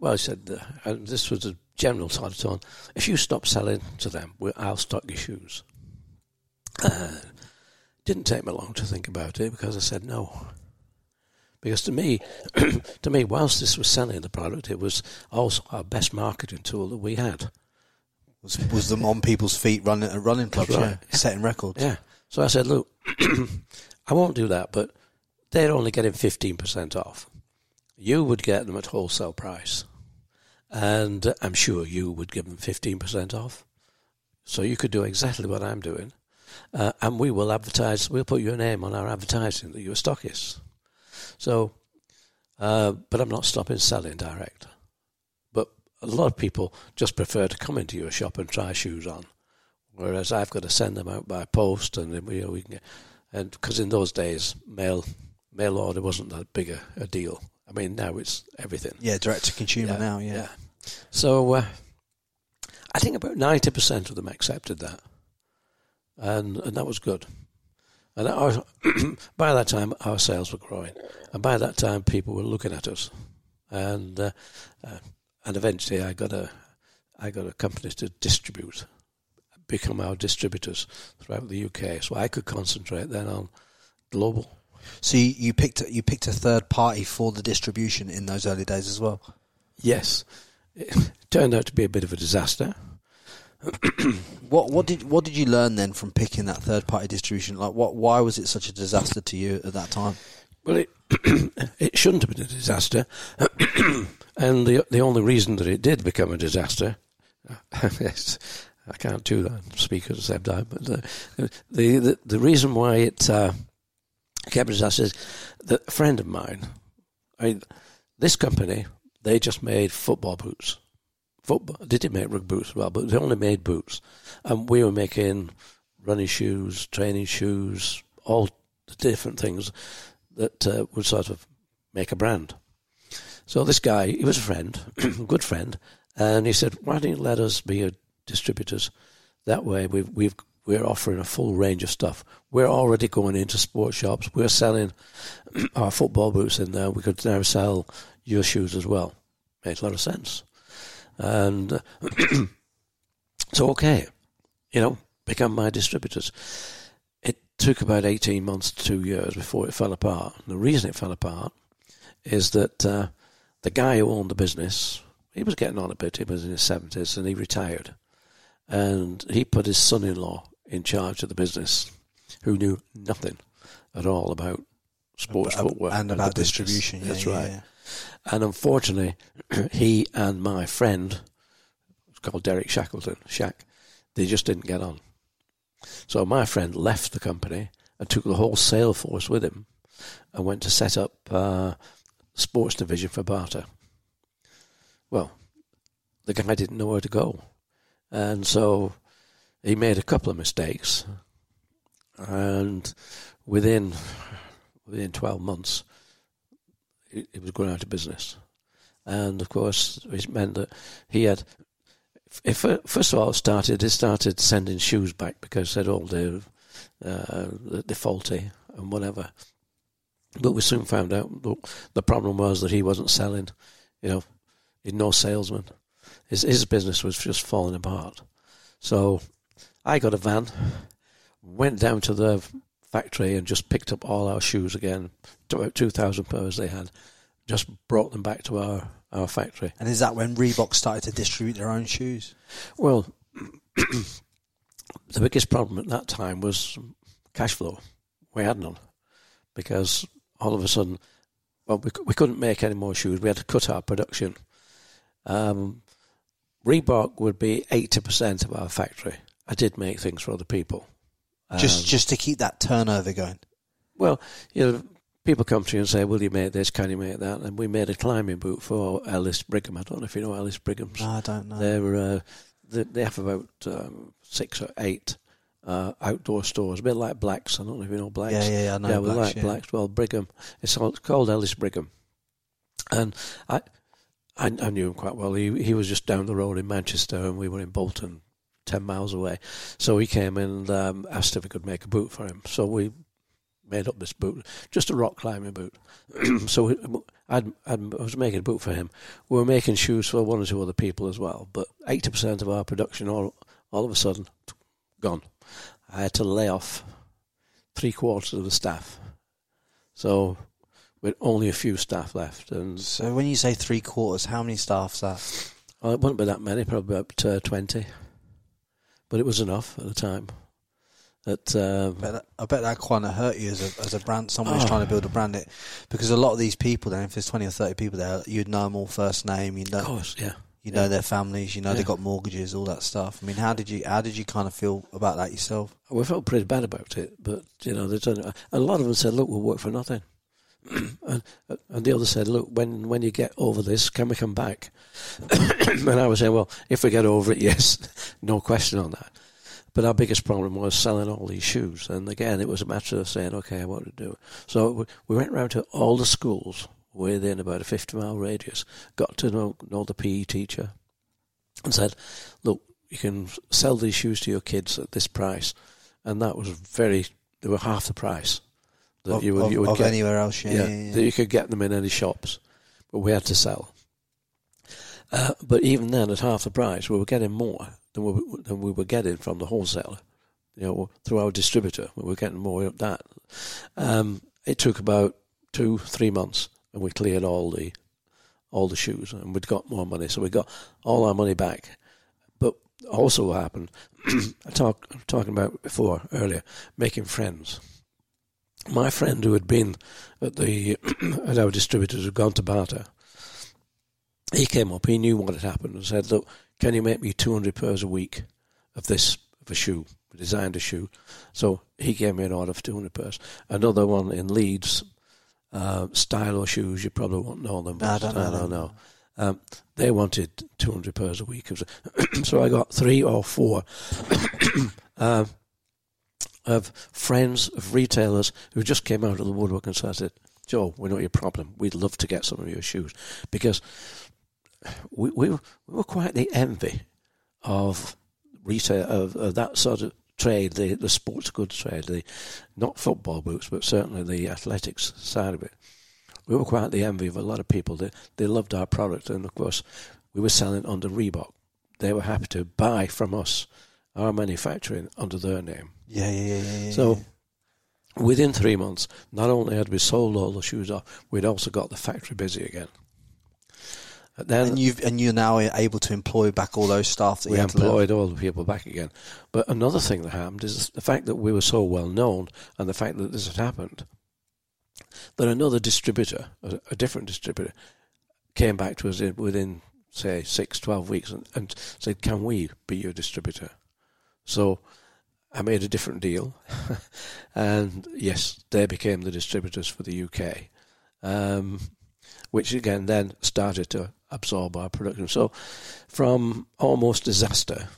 well, I said, uh, this was a general sort of tone. If you stop selling to them, I'll stock your shoes. Uh, didn't take me long to think about it because I said no. Because to me, to me, whilst this was selling the product, it was also our best marketing tool that we had. Was was them on people's feet running at running clubs, right. yeah, setting records. Yeah. So I said, look, I won't do that, but they're only getting 15% off. You would get them at wholesale price. And uh, I'm sure you would give them 15% off. So you could do exactly what I'm doing. Uh, and we will advertise, we'll put your name on our advertising that you're a stockist. So, uh, but I'm not stopping selling direct. But a lot of people just prefer to come into your shop and try shoes on whereas I've got to send them out by post, and we, you know, we can get, and because in those days mail mail order wasn't that big a, a deal. I mean now it's everything. Yeah, direct to consumer now. Yeah. So uh, I think about ninety percent of them accepted that, and and that was good. And our, by that time, our sales were growing, and by that time, people were looking at us, and uh, uh, and eventually, I got a I got a company to distribute, become our distributors throughout the UK, so I could concentrate then on global. So you, you picked you picked a third party for the distribution in those early days as well. Yes, it turned out to be a bit of a disaster. What what did what did you learn then from picking that third party distribution? Like what why was it such a disaster to you at that time? Well, it it shouldn't have been a disaster, and the the only reason that it did become a disaster, yes, I can't do that speak at the but the, the the reason why it uh, became a disaster is that a friend of mine, I mean, this company they just made football boots. Football, they did make rugby boots as well, but they only made boots, and we were making running shoes, training shoes, all the different things that uh, would sort of make a brand. So this guy, he was a friend, good friend, and he said, "Why don't you let us be your distributors? That way, we've we've we're offering a full range of stuff. We're already going into sports shops. We're selling our football boots in there. We could now sell your shoes as well. Made a lot of sense, and so okay, you know, become my distributors." It took about 18 months to two years before it fell apart. And the reason it fell apart is that uh, the guy who owned the business, he was getting on a bit, he was in his 70s, and he retired. And he put his son in law in charge of the business, who knew nothing at all about sports Ab- footwear and the about distribution. Yeah, That's yeah, right. yeah. And unfortunately, he and my friend, it's called Derek Shackleton, Shack, they just didn't get on. So my friend left the company and took the whole sale force with him and went to set up uh, sports division for Bata. Well, the guy didn't know where to go. And so he made a couple of mistakes. And within within 12 months, it, was going out of business. And of course, it meant that he had if first of all it started, it started sending shoes back because said, "Oh, they're uh, they're faulty and whatever." But we soon found out that the problem was that he wasn't selling. You know, he'd no salesman. His his business was just falling apart. So I got a van, went down to the factory and just picked up all our shoes again, about two thousand pairs they had, just brought them back to our our factory. And is that when Reebok started to distribute their own shoes? Well, the biggest problem at that time was cash flow. We had none because all of a sudden, well, we, we couldn't make any more shoes. We had to cut our production. Um, Reebok would be 80% of our factory. I did make things for other people. Just Um, just to keep that turnover going. well, you know, people come to you and say, "Will you make this? Can you make that?" And we made a climbing boot for Ellis Brigham. I don't know if you know Ellis Brigham's. No, I don't know. Uh, they, they have about um, six or eight uh, outdoor stores, a bit like Blacks. I don't know if you know Blacks. Yeah, yeah, yeah, I know Yeah, we Blacks, like yeah. Blacks. Well, Brigham. It's, all, it's called Ellis Brigham, and I, I, I knew him quite well. He he was just down the road in Manchester, and we were in Bolton, ten miles away. So he came and um, asked if we could make a boot for him. So we made up this boot, just a rock climbing boot. so we- I'd, I'd, I was making a boot for him. We were making shoes for one or two other people as well. But eighty percent of our production, all all of a sudden, gone. I had to lay off three quarters of the staff. So with only a few staff left, and So when you say three quarters, how many staff's that? well, it wouldn't be that many, probably about uh, twenty. But it was enough at the time. That um, I bet that, I bet that kind of hurt you as a as a brand. Someone who's Oh. trying to build a brand, it because a lot of these people, then if there's twenty or thirty people there, you'd know them all first name. You know, of course, yeah. you know their families. You know they've got mortgages, all that stuff. I mean, how did you how did you kind of feel about that yourself? We felt pretty bad about it, but you know, they done, a lot of them said, "Look, we'll work for nothing," and uh, and the other said, "Look, when when you get over this, can we come back?" and I was saying, "Well, if we get over it, yes, no question on that." But our biggest problem was selling all these shoes, and again, it was a matter of saying, "Okay, what to do?" So we- we went round to all the schools within about a fifty mile radius, got to know know the PE teacher, and said, "Look, you can sell these shoes to your kids at this price." and that was very. They were half the price that Of, you would, of- you would of get. anywhere else? Yeah, yeah, yeah, that you could get them in any shops, but we had to sell. Uh, but even then, at half the price, we were getting more than we, were- than we were getting from the wholesaler. You know, through our distributor, we were getting more of that. Um, it took about two, three months, and we cleared all the all the shoes, and we'd got more money, so we got all our money back. But also, what happened? I talk talking about before earlier, making friends. My friend who had been at the at our distributors had gone to Bata. He came up. He knew what had happened and said, "Look, can you make me two hundred pairs a week of this of a shoe?" We designed a shoe, so he gave me an order for two hundred pairs. Another one in Leeds, uh, Stylo shoes. You probably won't know them. I don't know Stylo, them. no. Um, they wanted 200 pairs a week. so I got three or four um, of friends of retailers who just came out of the woodwork and said, Joe, we know your problem. We'd love to get some of your shoes. Because we, we, were, we were quite the envy of retail, of, of that sort of trade, the, the sports goods trade, the not football boots, but certainly the athletics side of it we were quite the envy of a lot of people. They, they loved our product, and of course, we were selling under Reebok. They were happy to buy from us our manufacturing under their name. Yeah, yeah, yeah, yeah, yeah. So, within three months, not only had we sold all the shoes off, we'd also got the factory busy again. And then and you've and you're now able to employ back all those staff that we you had to live. employed all the people back again. But another thing that happened is the fact that we were so well known and the fact that this had happened, that another distributor, a, a different distributor, came back to us in, within, say, six, 12 weeks and, and said, Can we be your distributor? So I made a different deal. and yes, they became the distributors for the UK. Um, which again then started to absorb our production. So, from almost disaster,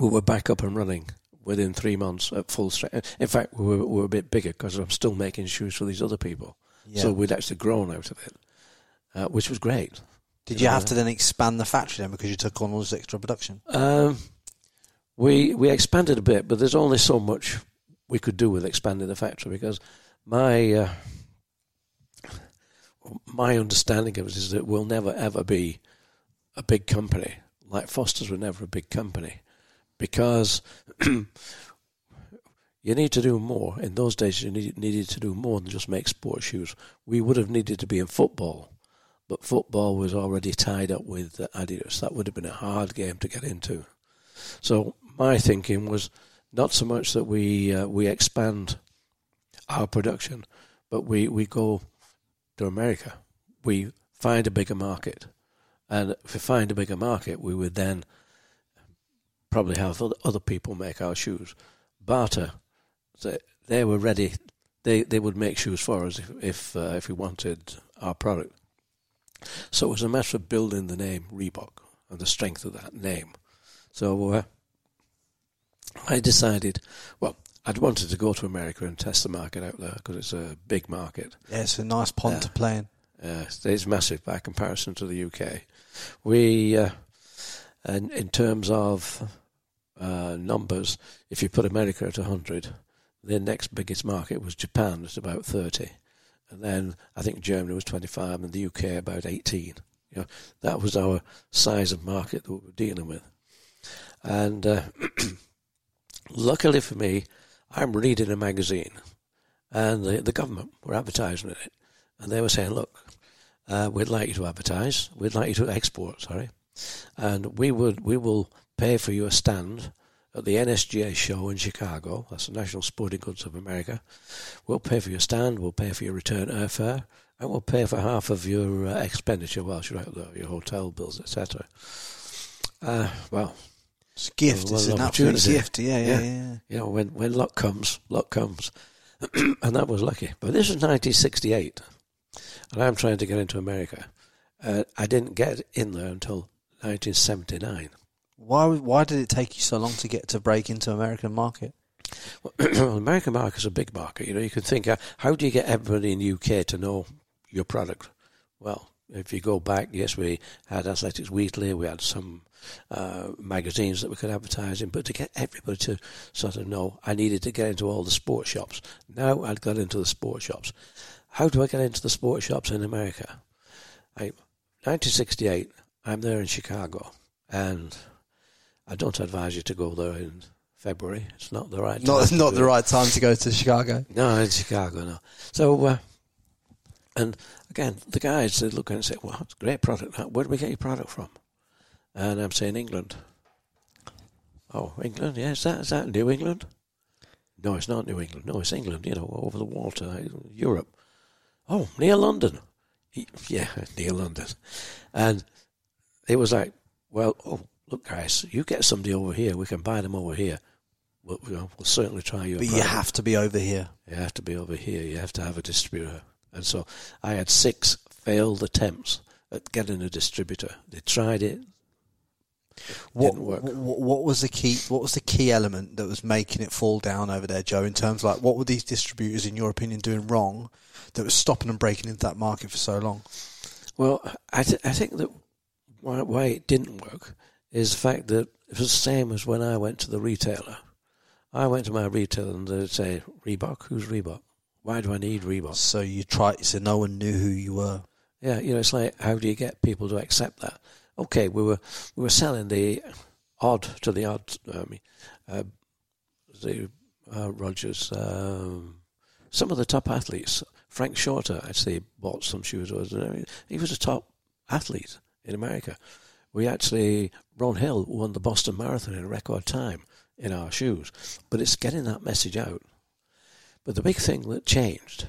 we were back up and running within three months at full strength. In fact, we were, we were a bit bigger because I'm still making shoes for these other people. Yeah. So we'd actually grown out of it, uh, which was great. Did you have to then expand the factory then because you took on all this extra production? Um, we we expanded a bit, but there's only so much we could do with expanding the factory because my uh, my understanding of it is that we'll never ever be a big company like Foster's were never a big company because you need to do more. In those days, you need, needed to do more than just make sports shoes. We would have needed to be in football, but football was already tied up with Adidas. That would have been a hard game to get into. So my thinking was not so much that we uh, we expand our production, but we, we go to America. We find a bigger market, and if we find a bigger market, we would then probably have other, people make our shoes. Bata, they, they were ready they they would make shoes for us if if, uh, if we wanted our product. So it was a matter of building the name Reebok and the strength of that name. So uh, I decided, well, I'd wanted to go to America and test the market out there because it's a big market. Yeah, it's a nice pond to play in. Uh, it's massive by comparison to the UK. We, uh, and in terms of uh, numbers, if you put America at 100, the next biggest market was Japan at about 30. And then I think Germany was 25 and the UK about 18. You know, that was our size of market that we were dealing with. And uh, luckily for me, I'm reading a magazine and the, the government were advertising in it. And they were saying, look, uh, we'd like you to advertise. We'd like you to export, sorry. And we would we will pay for your stand at the NSGA show in Chicago. That's the National Sporting Goods of America. We'll pay for your stand. We'll pay for your return airfare. And we'll pay for half of your uh, expenditure whilst you're out there, your hotel bills, etc. Uh, well, It's a gift. It's an absolute opportunity. gift. Yeah, yeah, Yeah. yeah. you know, when, when luck comes, luck comes. and that was lucky. But this was 1968, and I'm trying to get into America. Uh, I didn't get in there until 1979. Why? Why did it take you so long to get to break into American market? well, American market's a big market. You know, you can think, uh, how do you get everybody in the UK to know your product? Well, if you go back, yes, we had Athletics Weekly, we had some uh, magazines that we could advertise in, but to get everybody to sort of know, I needed to get into all the sports shops. Now I'd got into the sports shops. How do I get into the sports shops in America? I, 1968, I'm there in Chicago, and I don't advise you to go there in February. It's not the right time. Not not the right time to go to Chicago. No, in Chicago, no. So, uh, and again, the guys they look and say, "Well, it's a great product. Where do we get your product from?" And I'm saying England. Oh, England? Yeah, is that is that New England? No, it's not New England. No, it's England. You know, over the water, Europe. Oh, near London. Yeah, near London. And it was like, well, oh, look, guys, you get somebody over here. We can buy them over here. We'll, we'll, we'll certainly try your But you have to be over here. You have to be over here. You have to have a distributor. And so I had six failed attempts at getting a distributor. They tried it. What, Didn't work. what what was the key? What was the key element that was making it fall down over there, Joe? In terms of like, what were these distributors, in your opinion, doing wrong that was stopping them breaking into that market for so long? Well, I, th- I think that why, why it didn't work is the fact that it was the same as when I went to the retailer. I went to my retailer and they'd say, Reebok? Who's Reebok? Why do I need Reebok? So you tried, so no one knew who you were. Yeah, you know, it's like how do you get people to accept that? Okay, we were we were selling the odd to the odd. I mean, uh, the uh, Rodgers, um, some of the top athletes. Frank Shorter actually bought some shoes. Was he was a top athlete in America. We actually Ron Hill won the Boston Marathon in a record time in our shoes. But it's getting that message out. But the big thing that changed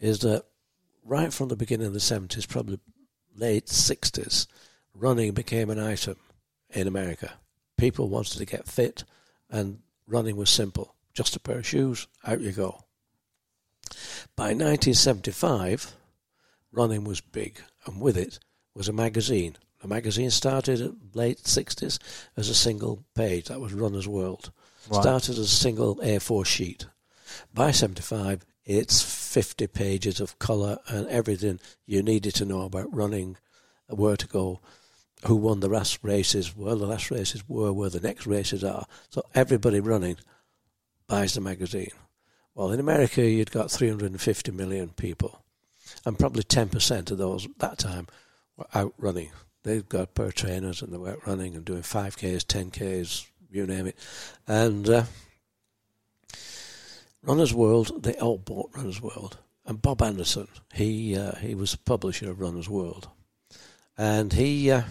is that right from the beginning of the 70s, probably late 60s, running became an item in America. People wanted to get fit, and running was simple. Just a pair of shoes, out you go. By 1975, running was big, and with it was a magazine. The magazine started at late 60s as a single page. That was Runner's World. Right. Started as a single A4 sheet. By 75, it's 50 pages of colour and everything you needed to know about running, where to go, who won the last races, where the last races were, where the next races are. So everybody running buys the magazine. Well, in America, you'd got 350 million people, and probably 10% of those at that time were out running. They've got per trainers and they were out running and doing 5Ks, 10Ks, you name it. And uh, Runner's World, they all bought Runner's World. And Bob Anderson, he uh, he was the publisher of Runner's World, and he uh,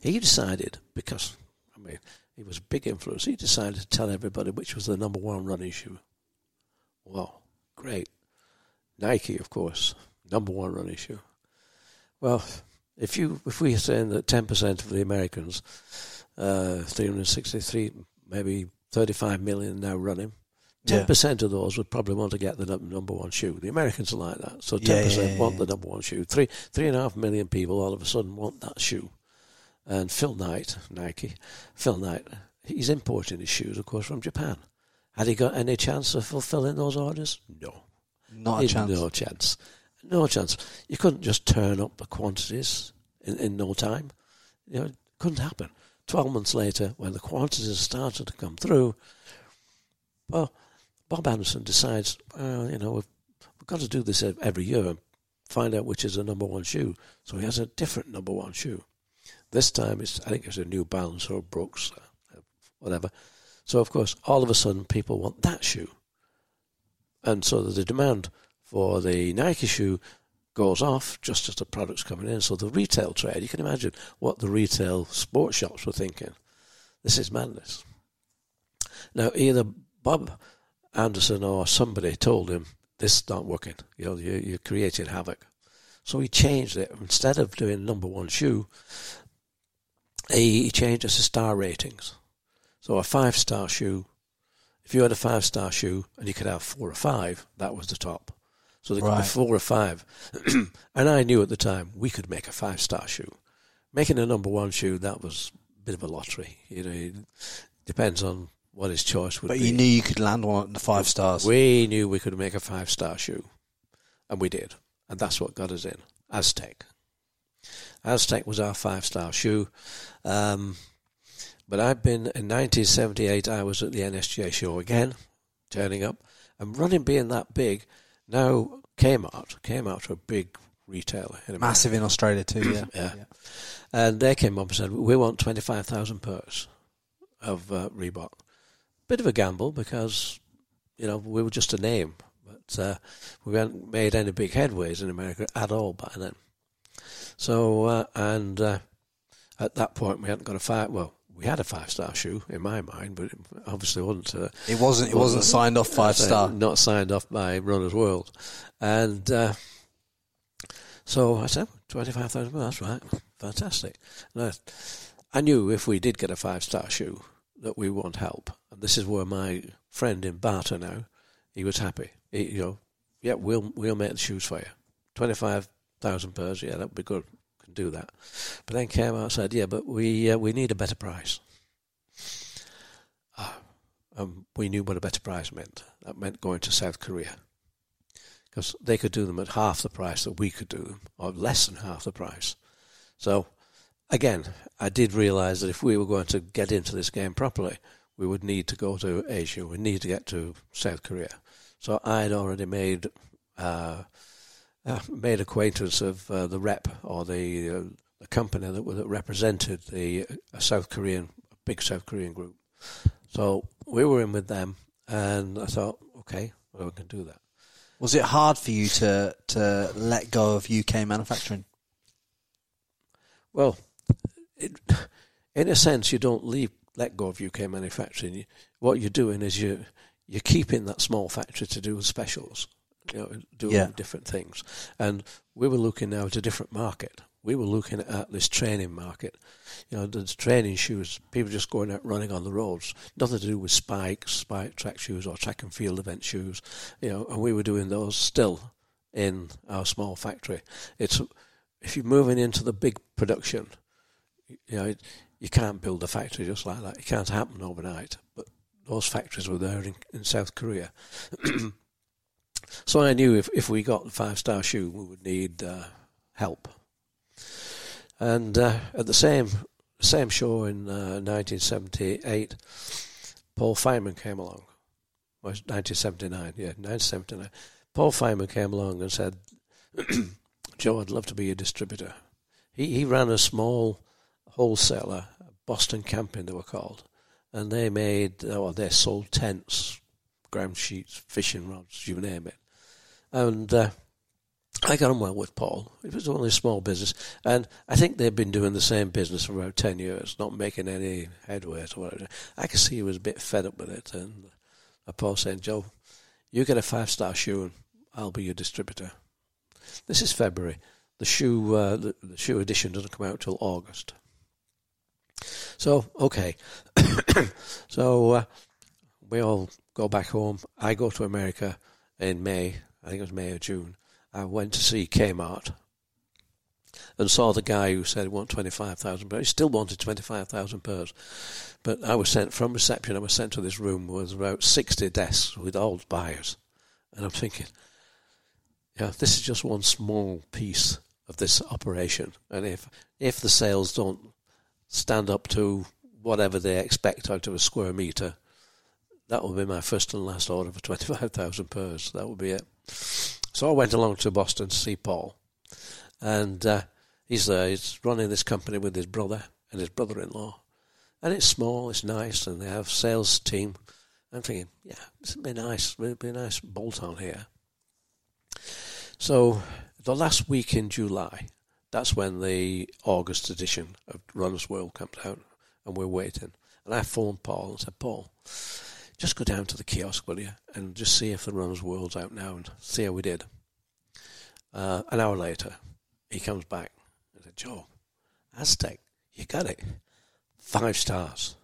he decided because I mean he was a big influence. He decided to tell everybody which was the number one running shoe. Well, great, Nike, of course, number one running shoe. Well, if you if we are saying that ten percent of the Americans, uh, three hundred sixty three, maybe thirty five million now running, Ten percent of those would probably want to get the number one shoe. The Americans are like that. So ten yeah, percent yeah, want yeah. the number one shoe. Three three and a half million people all of a sudden want that shoe. And Phil Knight, Nike, Phil Knight, he's importing his shoes, of course, from Japan. Had he got any chance of fulfilling those orders? No. Not a He'd chance. No chance. No chance. You couldn't just turn up the quantities in, in no time. You know, it couldn't happen. Twelve months later, when the quantities started to come through, well, Bob Anderson decides, uh, you know, we've, we've got to do this every year and find out which is the number one shoe. So he has a different number one shoe. This time, it's I think it's a New Balance or Brooks, uh, whatever. So of course, all of a sudden, people want that shoe, and so the demand for the Nike shoe goes off just as the product's coming in. So the retail trade, you can imagine what the retail sports shops were thinking. This is madness. Now, either Bob Anderson or somebody told him this is not working. You know, you, you're creating havoc. So he changed it. Instead of doing number one shoe, he changed it to star ratings. So a five star shoe, if you had a five star shoe and you could have four or five, that was the top. So there could be four or five. and I knew at the time we could make a five star shoe. Making a number one shoe, that was a bit of a lottery. You know, it depends on what his choice would But be. you knew you could land one the five stars. We knew we could make a five star shoe, and we did. And that's what got us in Aztec. Aztec was our five star shoe. Um, but I've been in 1978, I was at the NSGA show again, turning up. And running being that big, now Kmart, Kmart are a big retailer in Massive in Australia too. Yeah. Yeah. And they came up and said, we want 25,000 pairs of uh, Reebok. Bit of a gamble because, you know, we were just a name. But uh, we hadn't made any big headways in America at all by then. So, uh, and uh, at that point we hadn't got a five, well, we had a five-star shoe in my mind, but it obviously wasn't uh, It wasn't. It wasn't signed off five star. Not signed off by Runners World. And uh, so I said, 25,000, well, that's right. Fantastic. And I, I knew if we did get a five star shoe that we won't help. And this is where my friend in Bata now, he was happy. He, you know, yeah, we'll, we'll make the shoes for you. 25,000 pairs, yeah, that would be good. Can do that. But then came out and said, yeah, but we, uh, we need a better price. um, we knew what a better price meant. That meant going to South Korea. Because they could do them at half the price that we could do them, or less than half the price. So, again, I did realise that if we were going to get into this game properly, we would need to go to Asia. We need to get to South Korea. So I had already made uh, uh, made acquaintance of uh, the rep or the uh, the company that, that represented the uh, South Korean a big South Korean group. So we were in with them, and I thought, okay, well, we can do that. Was it hard for you to to let go of UK manufacturing? Well, it, in a sense, you don't leave let go of UK manufacturing. You, what you're doing is you you're keeping that small factory to do specials, you know, doing Yeah. different things. And we were looking now at a different market. We were looking at this training market. You know, there's training shoes, people just going out running on the roads. Nothing to do with spikes, spike track shoes or track and field event shoes. You know, and we were doing those still in our small factory. It's if you're moving into the big production, you know, you can't build a factory just like that. It can't happen overnight. But those factories were there in, in South Korea. so I knew if, if we got the five star shoe, we would need uh, help. And uh, at the same same show in uh, 1978, Paul Fireman came along. Was 1979, yeah, 1979. Paul Fireman came along and said, Joe, I'd love to be a distributor. He, he ran a small wholesaler, Boston Camping, they were called, and they made, or they sold tents, ground sheets, fishing rods, you name it. And uh, I got on well with Paul. It was only a small business, and I think they've been doing the same business for about 10 years, not making any headway or whatever. I could see he was a bit fed up with it, and uh, Paul said, Joe, you get a five star shoe, and I'll be your distributor. This is February. The shoe, uh, the, the shoe edition doesn't come out till August. So okay, so uh, we all go back home. I go to America in May. I think it was May or June. I went to see Kmart and saw the guy who said he wanted 25,000 pairs. He still wanted 25,000 pairs. But I was sent from reception, I was sent to this room with about 60 desks with old buyers. And I'm thinking, yeah, this is just one small piece of this operation. And if, if the sales don't stand up to whatever they expect out of a square metre, that will be my first and last order for 25,000 pairs. That will be it. So I went along to Boston to see Paul. And uh, he's there, he's running this company with his brother and his brother in law. And it's small, it's nice, and they have sales team. I'm thinking, yeah, this would be nice, it would be a nice bolt on here. So the last week in July, that's when the August edition of Runner's World comes out, and we're waiting. And I phoned Paul and said, Paul, just go down to the kiosk, will you, and just see if the Runner's World's out now and see how we did. Uh, an hour later, he comes back and said, Joe, Aztec, you got it. Five stars.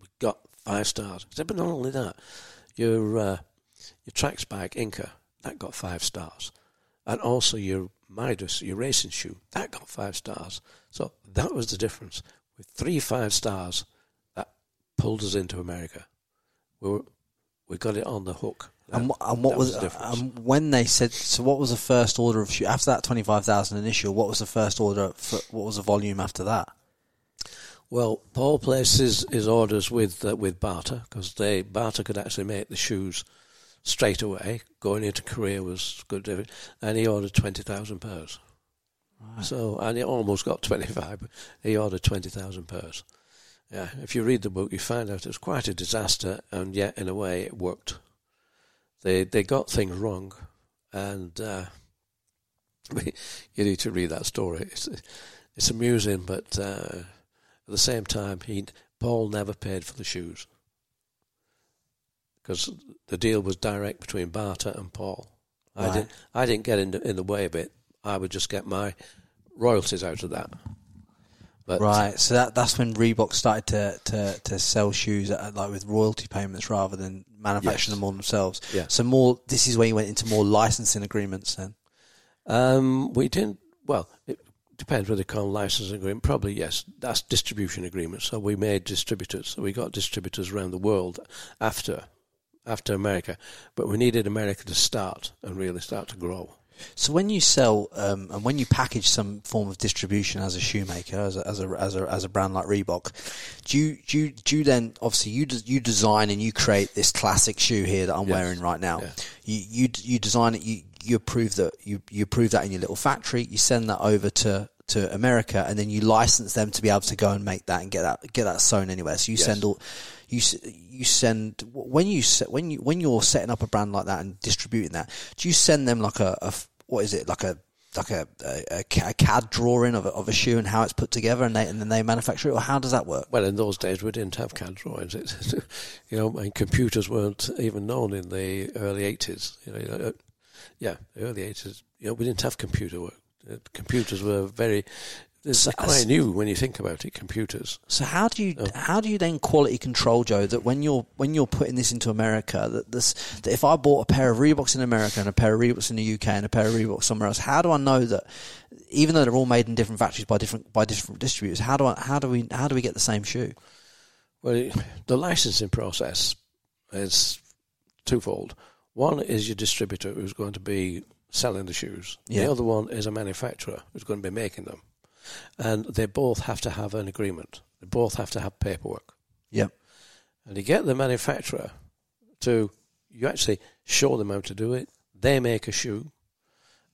We got five stars. I said, but not only that, your uh, your tracks bag Inca that got five stars, and also your Midas, your racing shoe that got five stars. So that was the difference. With three five stars, that pulled us into America. We were, we got it on the hook. That, And, and what was, the difference. um, when they said so? What was the first order of shoe after that twenty five thousand initial? What was the first order? For, what was the volume after that? Well, Paul places his, his orders with uh, with Bata because they Bata could actually make the shoes straight away. Going into Korea was good, and he ordered twenty thousand pairs. So and he almost got twenty five, he ordered twenty thousand pairs. Yeah, if you read the book, you find out it was quite a disaster, and yet in a way it worked. They they got things wrong, and uh, you need to read that story. It's it's amusing, but. Uh, at the same time, he Paul never paid for the shoes because the deal was direct between Bata and Paul. I didn't. I didn't get in the, in the way of it. I would just get my royalties out of that. But Right, so that that's when Reebok started to, to, to sell shoes at, like with royalty payments rather than manufacturing Yes. them all themselves. Yeah. So more, this is where you went into more licensing agreements then. Um, we didn't. Well, it depends whether they call licensing agreement. Probably yes. That's distribution agreements. So we made distributors. So we got distributors around the world after after America, but we needed America to start and really start to grow. So when you sell um, and when you package some form of distribution as a shoemaker, as a, as a as a as a brand like Reebok, do you do you, do you then obviously you des- you design and you create this classic shoe here that I'm Yes. wearing right now. Yeah. You you you design it. You you approve that you you approve that in your little factory. You send that over to to America, and then you license them to be able to go and make that and get that get that sewn anywhere. So you Yes. send all you you send when you when you when you're setting up a brand like that and distributing that. Do you send them like a what is it like a like a, a, a CAD drawing of a, of a shoe and how it's put together, and they and then they manufacture it, or how does that work? Well, in those days, we didn't have CAD drawings. It, you know, and computers weren't even known in the early 80s. You know, uh, yeah, early 80s. You know, we didn't have computer work. Uh, Computers were very. It's So- quite new when you think about it. Computers. So how do you Oh. how do you then quality control, Joe? That when you're when you're putting this into America, that this that if I bought a pair of Reeboks in America and a pair of Reeboks in the UK and a pair of Reeboks somewhere else, how do I know that even though they're all made in different factories by different by different distributors, how do I how do we how do we get the same shoe? Well, the licensing process is twofold. One is your distributor who's going to be selling the shoes. Yeah. The other one is a manufacturer who's going to be making them. And they both have to have an agreement. They both have to have paperwork. Yep. And you get the manufacturer to, you actually show them how to do it. They make a shoe,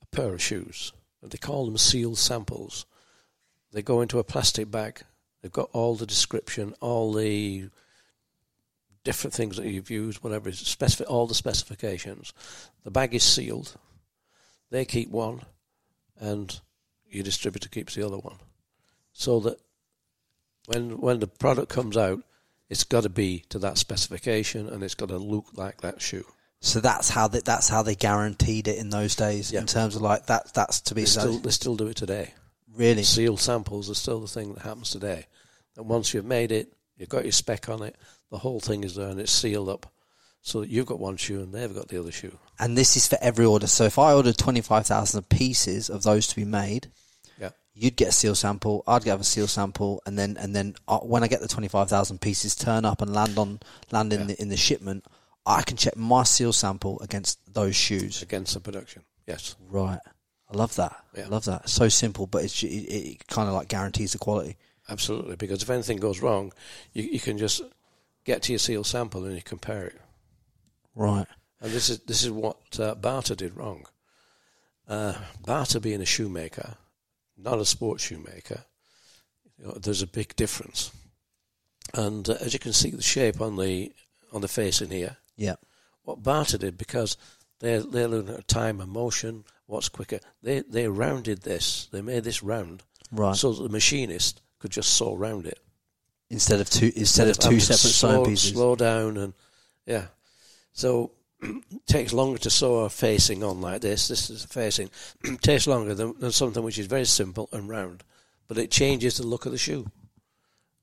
a pair of shoes, and they call them sealed samples. They go into a plastic bag. They've got all the description, all the different things that you've used, whatever is specific, all the specifications. The bag is sealed. They keep one, and your distributor keeps the other one, so that when when the product comes out, it's got to be to that specification and it's got to look like that shoe. So that's how they, that's how they guaranteed it in those days Yeah. in terms of like that that's to be They still they still do it today. really Sealed samples are still the thing that happens today. And once you've made it, you've got your spec on it, the whole thing is there and it's sealed up, so that you've got one shoe and they've got the other shoe. And this is for every order. So if I ordered 25,000 pieces of those to be made. You'd get a seal sample, I'd get a seal sample, and then and then uh, when I get the 25,000 pieces turn up and land on land in Yeah. the in the shipment, I can check my seal sample against those shoes. against the production. Yes. Right. I love that. I love that. So simple, but it's, it, it kind of like guarantees the quality. Absolutely, because if anything goes wrong, you, you can just get to your seal sample and you compare it. Right. And this is this is what uh, Bata did wrong. Uh, Bata being a shoemaker, not a sports shoemaker, you know, there's a big difference. And uh, as you can see, the shape on the on the face in here, Yeah. what Bata did because they're they're looking at time and motion, what's quicker. They they rounded this. They made this round Right. so that the machinist could just saw round it. instead of two instead of two separate slow, sewing pieces. Slow down and yeah. So takes longer to sew a facing on like this. This is a facing. takes longer than, than something which is very simple and round, but it changes the look of the shoe.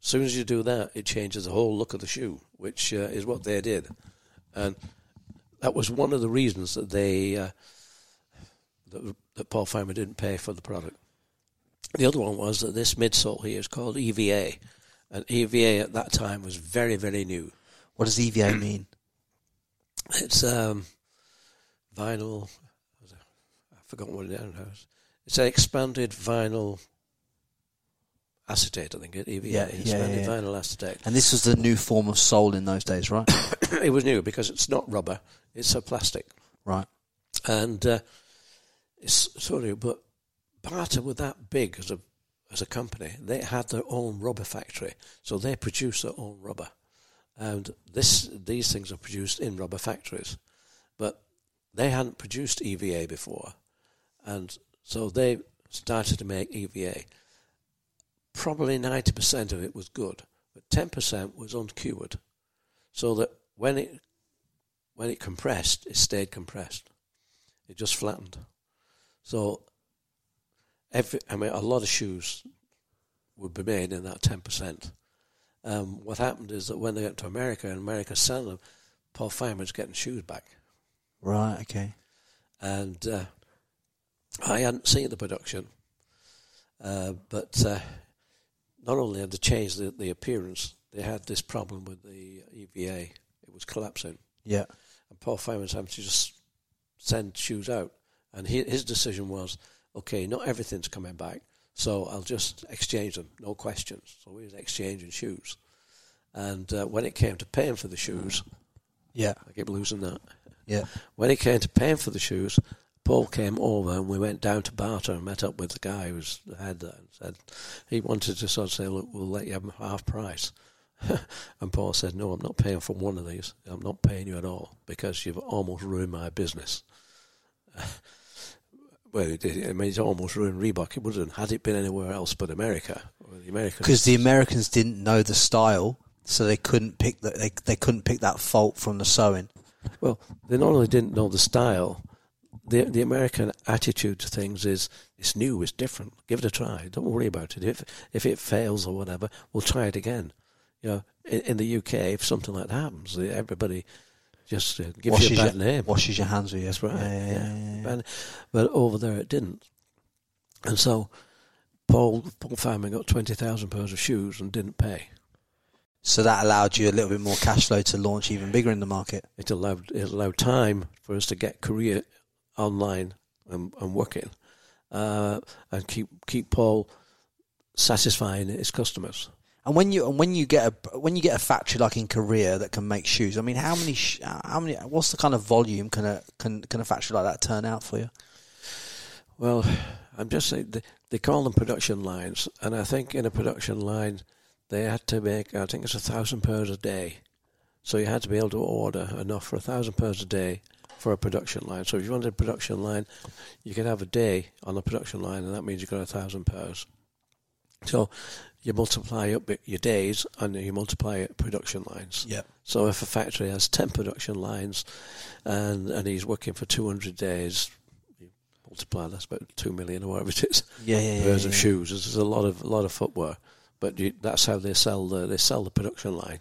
As soon as you do that, it changes the whole look of the shoe, which uh, is what they did, and that was one of the reasons that they uh, that, that Paul Fireman didn't pay for the product. The other one was that this midsole here is called EVA, and EVA at that time was very, very new. What does EVA mean? It's um, vinyl. I've forgotten what it is. It's an expanded vinyl acetate, I think it Yeah, yeah, expanded yeah. vinyl acetate. And this was the new form of sole in those days, right? it was new because it's not rubber; it's a plastic, right. and uh, it's sorry, but Bata were that big as a as a company. They had their own rubber factory, so they produced their own rubber, and this these things are produced in rubber factories, but they hadn't produced EVA before, and so they started to make EVA. Probably ninety percent of it was good, but ten percent was uncured, so that when it when it compressed, it stayed compressed. It just flattened. So every, I mean, a lot of shoes would be made in that ten percent. Um, what happened is that when they went to America and America selling them, Paul Fireman's getting shoes back, Right, okay. and uh, I hadn't seen the production, uh, but uh, not only had they changed the, the appearance, they had this problem with the EVA; it was collapsing. Yeah. and Paul Fireman's having to just send shoes out. And he, his decision was, okay, not everything's coming back, so I'll just exchange them, no questions. So we was exchanging shoes. And uh, when it came to paying for the shoes, Yeah. I keep losing that. Yeah. When it came to paying for the shoes, Paul came over and we went down to Bata and met up with the guy who was the head there and said he wanted to sort of say, look, we'll let you have half price. and Paul said, no, I'm not paying for one of these. I'm not paying you at all because you've almost ruined my business. well, it, I mean, almost ruined Reebok. It wouldn't had it been anywhere else but America. The Americans, Because the Americans didn't know the style, so they couldn't pick the, they they couldn't pick that fault from the sewing. Well, they not only didn't know the style, the the American attitude to things is it's new, it's different. Give it a try. Don't worry about it. If if it fails or whatever, we'll try it again. You know, in, in the UK, if something like that happens, everybody just uh, gives you a bad your, name. Washes your hands with you. That's right. Yeah, yeah, yeah. But over there, it didn't. And so, Paul Paul Fireman got twenty thousand pairs of shoes and didn't pay. So that allowed you a little bit more cash flow to launch even bigger in the market. it allowed it allowed time for us to get Korea online and, and working, uh, and keep keep Paul satisfying his customers. And when you and when you get a when you get a factory like in Korea that can make shoes, I mean, how many how many what's the kind of volume can a can can a factory like that turn out for you? Well, I'm just saying they, they call them production lines, and I think in a production line they had to make I think it's a thousand pairs a day, so you had to be able to order enough for a thousand pairs a day for a production line. So if you wanted a production line, you could have a day on a production line, and that means you've got a thousand pairs. So you multiply up your days and you multiply it production lines. Yeah. So if a factory has 10 production lines and, and he's working for 200 days, you multiply that's about 2 million or whatever it is, Yeah, yeah, yeah. pairs yeah, of yeah. shoes. There's a lot of a lot of footwear. But you, that's how they sell the they sell the production line.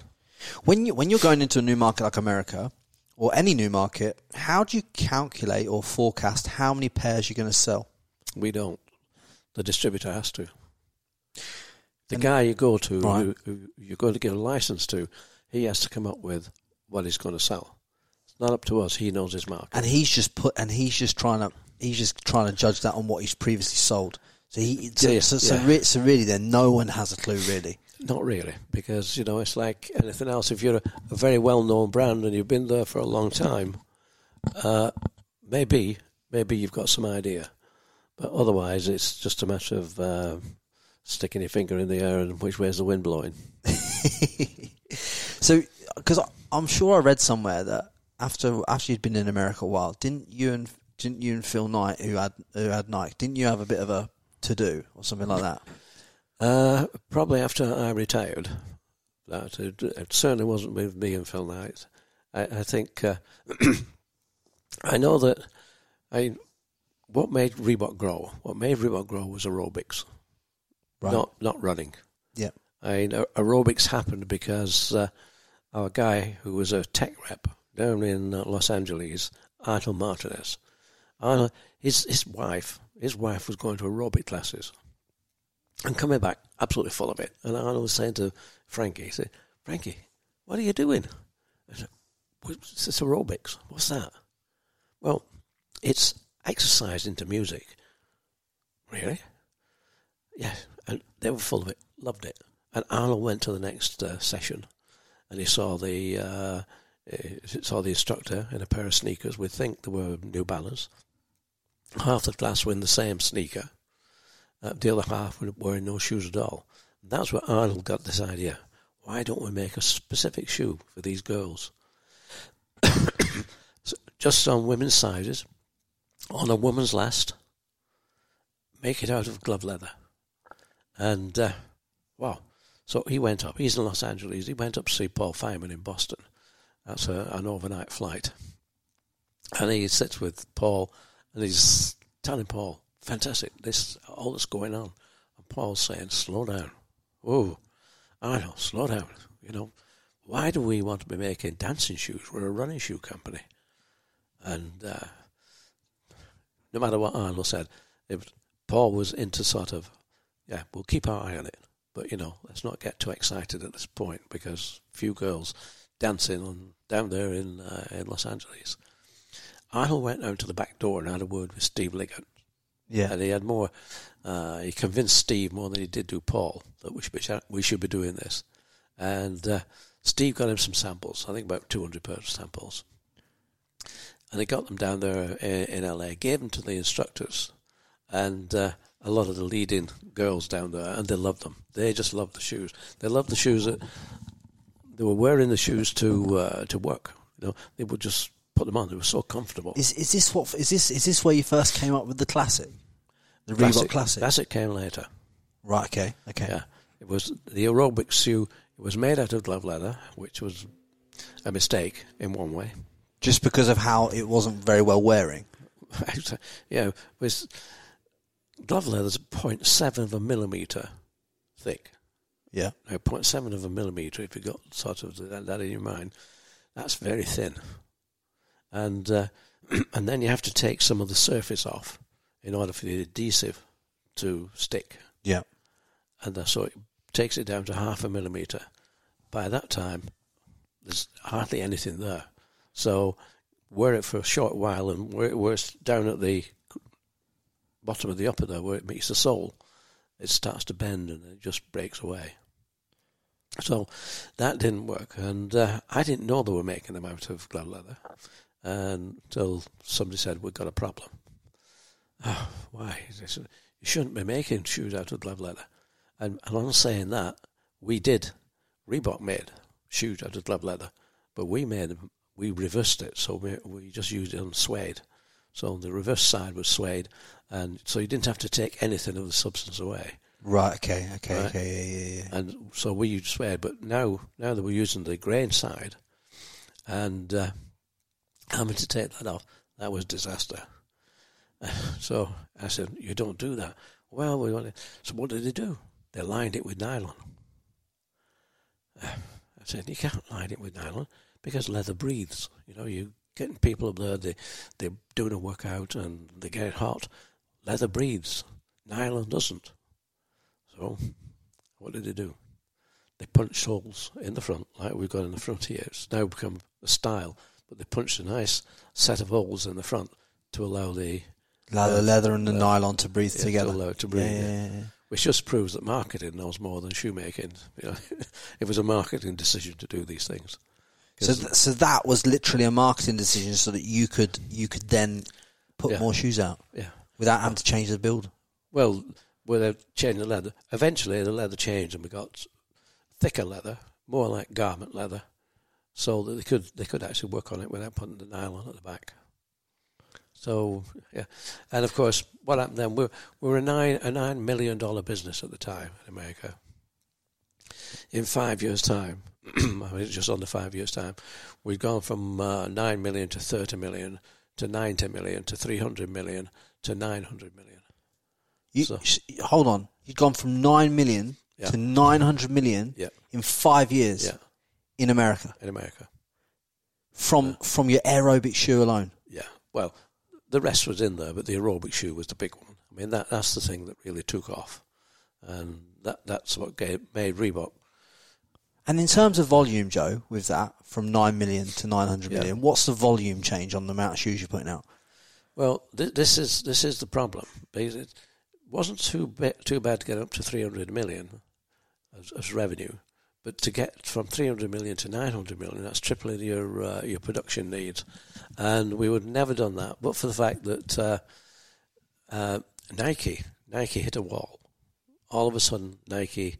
When you when you're going into a new market like America, or any new market, how do you calculate or forecast how many pairs you're going to sell? We don't. The distributor has to. The guy you go to, Right. who, who you're going to get a license to, he has to come up with what he's going to sell. It's not up to us. He knows his market. And he's just put, and he's just trying to, he's just trying to judge that on what he's previously sold. So he, so, Yeah, so, so, yeah. re- so really, then no one has a clue, really. Not really, because you know it's like anything else. If you're a, a very well-known brand and you've been there for a long time, uh, maybe maybe you've got some idea, but otherwise it's just a matter of uh, sticking your finger in the air and which way's the wind blowing. So, because I'm sure I read somewhere that after after you'd been in America a while, didn't you and didn't you and Phil Knight, who had who had Nike, didn't you have a bit of a to do or something like that? Uh, probably after I retired, that it, it certainly wasn't with me and Phil Knight. I, I think uh, I know that I what made Reebok grow. What made Reebok grow was aerobics, Right. not not running. Yeah. I mean, aerobics happened because uh, our guy who was a tech rep down in uh, Los Angeles, Arnold Martinez, Arnold, his his wife, his wife was going to aerobic classes, and coming back absolutely full of it. And Arnold was saying to Frankie, he said, "Frankie, what are you doing?" I said, "What's this aerobics? What's that?" Well, it's exercise into music. Really? Yeah, and they were full of it, loved it. And Arnold went to the next uh, session, and he saw the uh, he saw the instructor in a pair of sneakers. We think they were New Balance. Half the class were in the same sneaker. Uh, the other half were wearing no shoes at all. That's where Arnold got this idea. Why don't we make a specific shoe for these girls? Just on women's sizes, on a woman's last, make it out of glove leather. And, uh, wow. So he went up. He's in Los Angeles. He went up to see Paul Fireman in Boston. That's a, an overnight flight. And he sits with Paul and he's telling Paul, fantastic, this, all that's going on. And Paul's saying, slow down. Whoa, I know, slow down. You know, why do we want to be making dancing shoes? We're a running shoe company. And uh, no matter what Arnold said, it, Paul was into sort of, yeah, we'll keep our eye on it. But, you know, let's not get too excited at this point because few girls dancing on down there in uh, in Los Angeles. Arnold went out to the back door and had a word with Steve Liggett. Yeah. And he had more, uh, he convinced Steve more than he did do Paul that we should be, we should be doing this. And uh, Steve got him some samples, I think about 200 pairs of samples. And he got them down there in, in LA, gave them to the instructors and uh, a lot of the leading girls down there, and they loved them. They just loved the shoes. They loved the shoes that they were wearing the shoes to uh, to work. You know, they would just put them on. They were so comfortable. Is is this what is this is this where you first came up with the classic, the Reebok Classic? Classic came later. Right. Okay. Okay. Yeah, it was the aerobic shoe. It was made out of glove leather, which was a mistake in one way. Just because of how it wasn't very well wearing. yeah, it was glove leather's 0.7 of a millimeter thick. Yeah. Now, 0.7 of a millimeter, if you've got sort of that, that in your mind, that's very thin. And uh, and then you have to take some of the surface off in order for the adhesive to stick. Yeah. And uh, so it takes it down to half a millimeter. By that time, there's hardly anything there. So wear it for a short while and wear it, wear it down at the bottom of the upper there where it meets the sole, it starts to bend and it just breaks away. So that didn't work, and uh, I didn't know they were making them out of glove leather until somebody said we've got a problem. Oh, why? You shouldn't be making shoes out of glove leather. And, and on saying that, we did. Reebok made shoes out of glove leather, but we made them. We reversed it, so we we just used it on suede. So the reverse side was suede, and so you didn't have to take anything of the substance away. Right. Okay. Okay. Right. Okay. Yeah. Yeah. Yeah. And so we used suede, but now now that we're using the grain side, and uh, having to take that off, that was disaster. So I said, "You don't do that." Well, we want it. So what did they do? They lined it with nylon. I said, you can't line it with nylon because leather breathes. You know, you getting people up there, they, they're doing a workout and they get hot. Leather breathes. Nylon doesn't. So, what did they do? They punched holes in the front, like we've got in the front here. It's now become a style, but they punched a nice set of holes in the front to allow the Leather, uh, leather, and the uh, nylon to breathe yeah, together. To to breathe. Yeah, yeah. yeah. Which just proves that marketing knows more than shoemaking. You know, it was a marketing decision to do these things. So, th- so that was literally a marketing decision, so that you could you could then put more shoes out Yeah. Without having to change the build. Well, with changing the leather, eventually the leather changed and we got thicker leather, more like garment leather, so that they could they could actually work on it without putting the nylon at the back. So yeah, and of course, what happened then? We we were a nine a nine million dollar business at the time in America. In five years' time, I mean, just under five years' time, we'd gone from uh, nine million to thirty million to ninety million to three hundred million to nine hundred million. You, So- sh- hold on, you've gone from nine million Yeah. to nine hundred million Yeah. in five years Yeah, in America in America. from from your aerobic shoe alone. Yeah. Well, the rest was in there, but the aerobic shoe was the big one. I mean, that that's the thing that really took off, and that that's what gave, made Reebok. And in terms of volume, Joe, with that from nine million to nine hundred million, Yeah. what's the volume change on the amount of shoes you're putting out? Well, th- this is this is the problem. It wasn't too ba- too bad to get up to 300 million as, as revenue, but to get from 300 million to 900 million, that's tripling your uh, your production needs, and we would never done that. But for the fact that uh, uh, Nike Nike hit a wall, all of a sudden Nike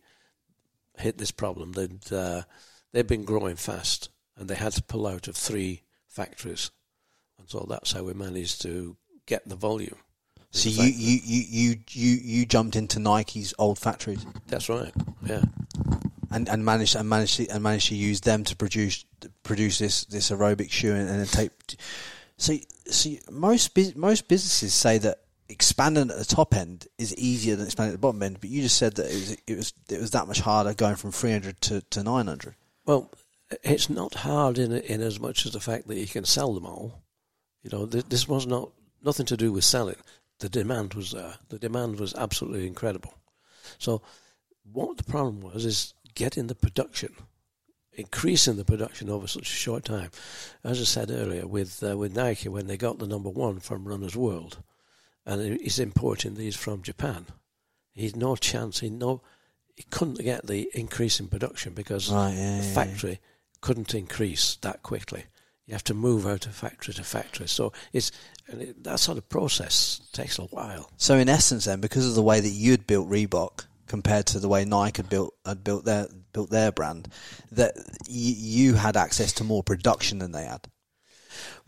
hit this problem. They'd uh, they'd been growing fast, and they had to pull out of three factories, so that's how we managed to get the volume. So you, you, you, you, you, you jumped into Nike's old factories That's right. Yeah. and, and managed and managed to, and managed to use them to produce produce this, this aerobic shoe and, and take. So so most most businesses say that expanding at the top end is easier than expanding at the bottom end, but you just said that it was it was it was that much harder going from three hundred to, to nine hundred. Well, it's not hard in in as much as the fact that you can sell them all. You know, th- this was not nothing to do with selling. The demand was there. The demand was absolutely incredible. So, what the problem was is getting the production, increasing the production over such a short time. As I said earlier, with uh, with Nike, when they got the number one from Runners World, and he's importing these from Japan, he's no chance. He no, he couldn't get the increase in production because Right, yeah, the yeah, factory couldn't increase that quickly. You have to move out of factory to factory. So it's it, that sort of process takes a while. So in essence, then, because of the way that you'd built Reebok compared to the way Nike had built had built their built their brand, that y- you had access to more production than they had.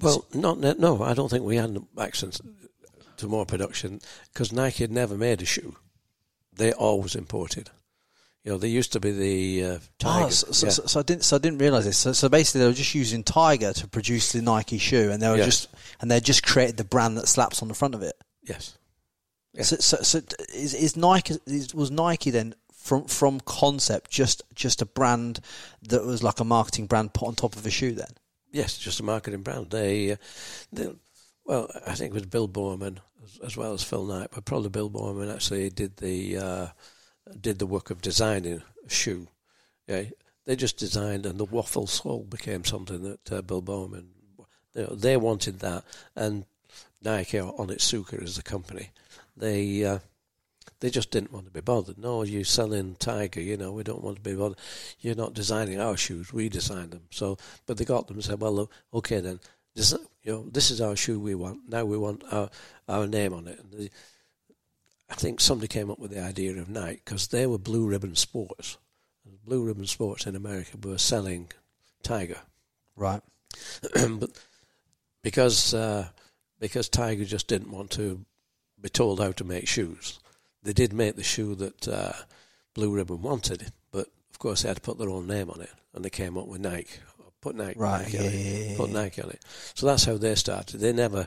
Well, not no, I don't think we had access to more production because Nike had never made a shoe. They always imported. You know, they used to be the uh, Oh, Tiger. so, so, yeah. so, so I didn't. So I didn't realize this. So, so basically, they were just using Tiger to produce the Nike shoe, and they were Yes. just and they just created the brand that slaps on the front of it. yes. Yeah. So, so, so is, is Nike is, was Nike then from from concept just just a brand that was like a marketing brand put on top of a shoe? Then Yes, just a marketing brand. They, uh, they well, I think it was Bill Bowerman as, as well as Phil Knight, but probably Bill Bowerman actually did the uh, did the work of designing a shoe. Yeah, they just designed, and the waffle sole became something that uh, Bill Bowerman. You know, they wanted that, and Nike or Onitsuka as the company, they uh, they just didn't want to be bothered. No, you're selling Tiger, you know, we don't want to be bothered. You're not designing our shoes, we design them. So, but they got them and said, well, okay then, this, you know, this is our shoe we want. Now we want our our name on it. I think somebody came up with the idea of Nike because they were Blue Ribbon Sports. Blue Ribbon Sports in America were selling Tiger, right? but because uh, because Tiger just didn't want to be told how to make shoes, they did make the shoe that uh, Blue Ribbon wanted, but of course they had to put their own name on it, and they came up with Nike. Put Nike, Right, Nike on it. yeah, yeah, Put. Nike on it. So that's how they started. They never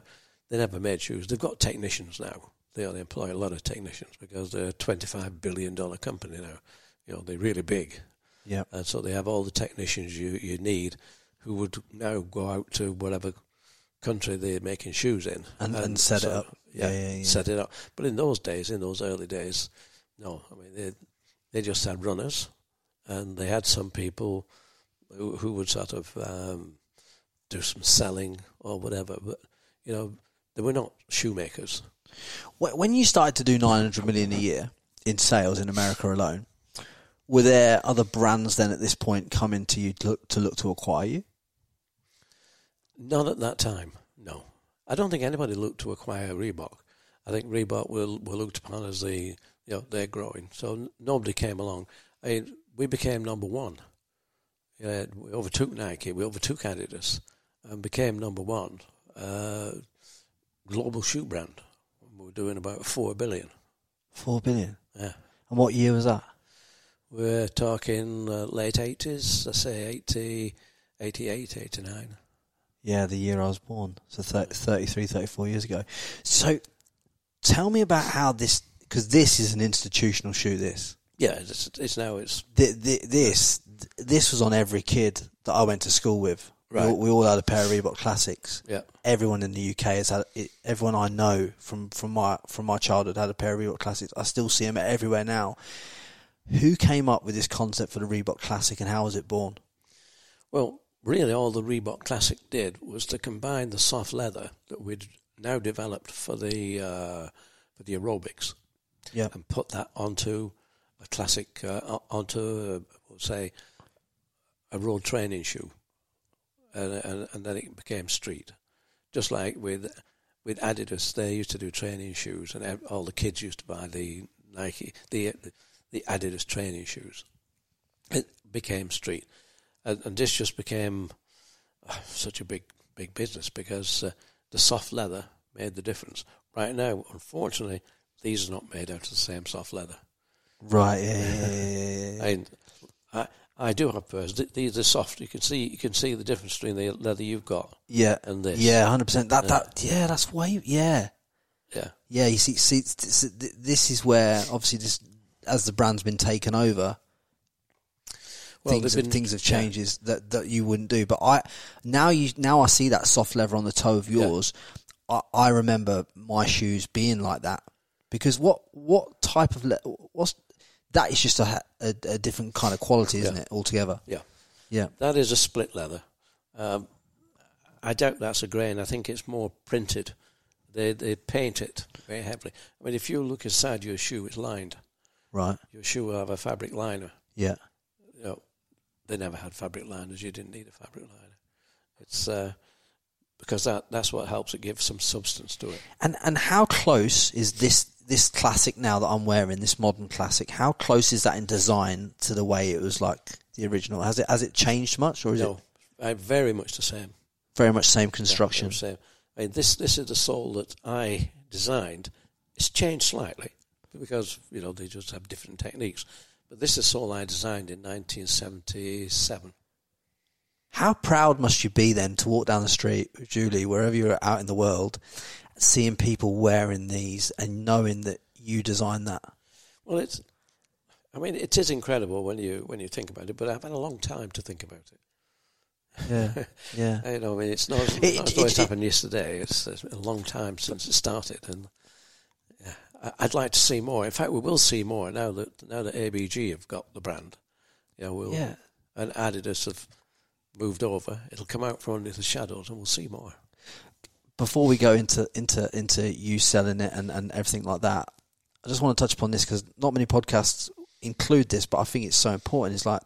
they never made shoes. They've got technicians now. They only employ a lot of technicians because they're a twenty five billion dollar company now. You know, they're really big. Yeah. And so they have all the technicians you, you need who would now go out to whatever country they're making shoes in And- and set it up. Yeah, Yeah, yeah, yeah. set it up. But in those days, in those early days, no. I mean, they they just had runners, and they had some people who, who would sort of um, do some selling or whatever. But you know, they were not shoemakers. Wh- When you started to do 900 million a year in sales in America alone, were there other brands then at this point coming to you to look to, look to acquire you? Not at that time, no. I don't think anybody looked to acquire Reebok. I think Reebok were, were looked upon as the, you know, they're growing. So nobody came along. I mean, we became number one. We overtook Nike, we overtook Adidas, and became number one uh, global shoe brand. We were doing about four billion. Four billion. Yeah. And what year was that? We're talking uh, late 80s, I say 80, 88, 89. Yeah, the year I was born. So 30, 33, 34 years ago. So tell me about how this, because this is an institutional shoe, this. Yeah, it's, it's now, it's, Th th this, this was on every kid that I went to school with. We, Right. all, we all had a pair of Reebok Classics. yeah. everyone in the UK has had it, everyone I know from from my from my childhood had a pair of Reebok Classics. I still see them everywhere now. Who came up with this concept for the Reebok Classic and how was it born? Well, really, all the Reebok Classic did was to combine the soft leather that we'd now developed for the uh, for the aerobics, Yeah, and put that onto a classic, uh, onto uh, say a road training shoe, and, and and then it became street, just like with with Adidas. They used to do training shoes, and all the kids used to buy the Nike, the the Adidas training shoes. It became street, and, and this just became uh, such a big big business because uh, the soft leather made the difference. Right now, unfortunately, these are not made out of the same soft leather. right. Yeah, yeah, yeah, yeah. I, I, I do have. Th- These are soft. You can see you can see the difference between the leather you've got yeah. and this. Yeah, hundred percent. That that yeah, that's way yeah. yeah, Yeah, you see, see, this, is where obviously this, as the brand's been taken over, Well, things have, been- things have yeah. changes that that you wouldn't do. But I now you now I see that soft leather on the toe of yours. I, I remember my shoes being like that because what what type of le- what's that is just a, a, a different kind of quality, isn't Yeah. it? Altogether, Yeah, yeah, that is a split leather. Um, I doubt that's a grain. I think it's more printed. They they paint it very heavily. I mean, if you look inside your shoe, it's lined. right, Your shoe will have a fabric liner. yeah, You know, they never had fabric liners. You didn't need a fabric liner. It's uh, because that that's what helps it give some substance to it. And and how close is this this classic now that I'm wearing this modern classic? How close is that in design to the way it was like the original? Has it has it changed much, or is No, it I very much the same. very much same construction? very same. I mean, this this is the sole that I designed. It's changed slightly because you know they just have different techniques. But this is the sole I designed in 1977. How proud must you be then to walk down the street Julie, wherever you're out in the world, seeing people wearing these and knowing that you designed that? Well, it's. I mean, it is incredible when you when you think about it. But I've had a long time to think about it. Yeah, yeah. I know. I mean, it's not, It- not as though it- it happened yesterday. It's, it's been a long time since it started, and yeah, I'd like to see more. In fact, we will see more now that now that ABG have got the brand. You know, we'll Yeah. and Adidas have moved over. It'll come out from under the shadows, and we'll see more. Before we go into into into you selling it and, and everything like that, I just want to touch upon this because not many podcasts include this, but I think it's so important. It's like,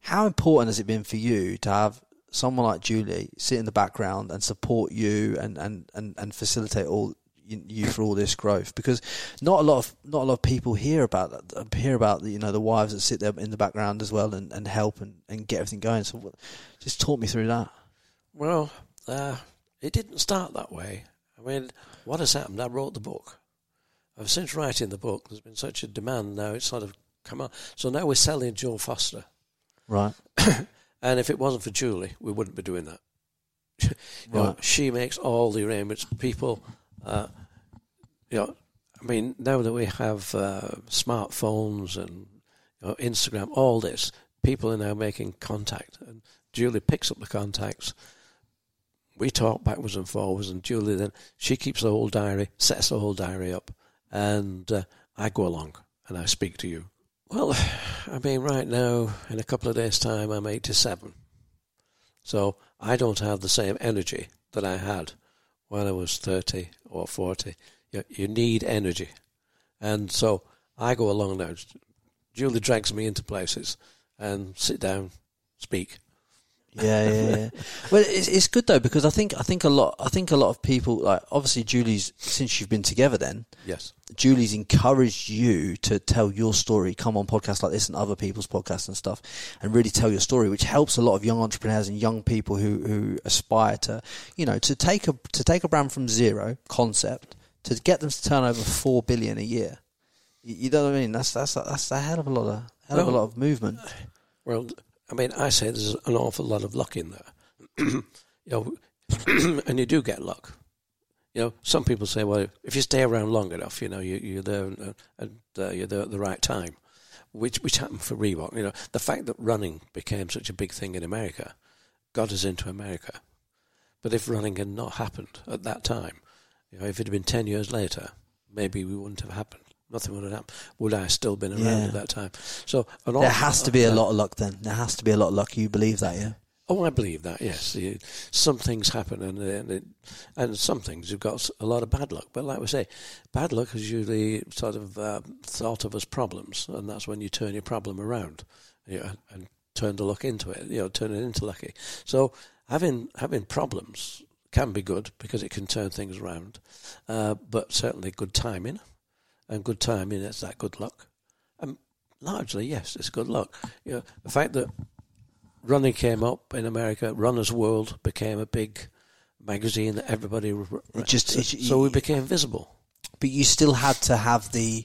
how important has it been for you to have someone like Julie sit in the background and support you and and and, and facilitate all you, for all this growth? Because not a lot of not a lot of people hear about that. Hear about the, you know the wives that sit there in the background as well and, and help and, and get everything going. So, just talk me through that. Well, uh, it didn't start that way. I mean, what has happened? I wrote the book. I've since writing the book. There's been such a demand now. It's sort of come out. So now we're selling Joe Foster. Right. And if it wasn't for Julie, we wouldn't be doing that. You know, Right. she makes all the arrangements. People, uh, you know, I mean, now that we have uh, smartphones and you know, Instagram, all this, people are now making contact, and Julie picks up the contacts. We talk backwards and forwards, and Julie then she keeps the whole diary, sets the whole diary up, and uh, I go along and I speak to you. Well, I mean, right now, in a couple of days' time, I'm 87. So I don't have the same energy that I had when I was 30 or 40. You, you need energy. And so I go along now. Julie drags me into places and sit down, speak. Yeah, yeah, yeah. well, it's it's good though because I think I think a lot I think a lot of people like obviously Julie's since you've been together then Yes. Julie's encouraged you to tell your story, come on podcasts like this and other people's podcasts and stuff, and really tell your story, which helps a lot of young entrepreneurs and young people who, who aspire to, you know, to take a to take a brand from zero concept to get them to turn over four billion a year. You, you know what I mean? That's that's that's a hell of a lot of hell of a lot of movement. Well, I mean, I say there's an awful lot of luck in there. you know, and you do get luck. You know, some people say, well, if you stay around long enough, you know, you, you're there and, uh, you're there at the right time, which which happened for Reebok. You know, the fact that running became such a big thing in America got us into America. But if running had not happened at that time, you know, if it had been ten years later, maybe we wouldn't have happened. Nothing would have happened. Would I have still been around Yeah. at that time? So an There has to be a of- lot of luck then. There has to be a lot of luck. You believe that, yeah? Oh, I believe that. Yes, some things happen, and and, it, and some things you've got a lot of bad luck. But like we say, bad luck is usually sort of uh, thought of as problems, and that's when you turn your problem around, you know, and turn the luck into it. You know, turn it into lucky. So having having problems can be good because it can turn things around, uh, but certainly good timing, and good timing is that good luck. And largely, yes, it's good luck. You know, the fact that running came up in America. Runner's World became a big magazine that everybody. It just- it- so we became visible. but you still had to have the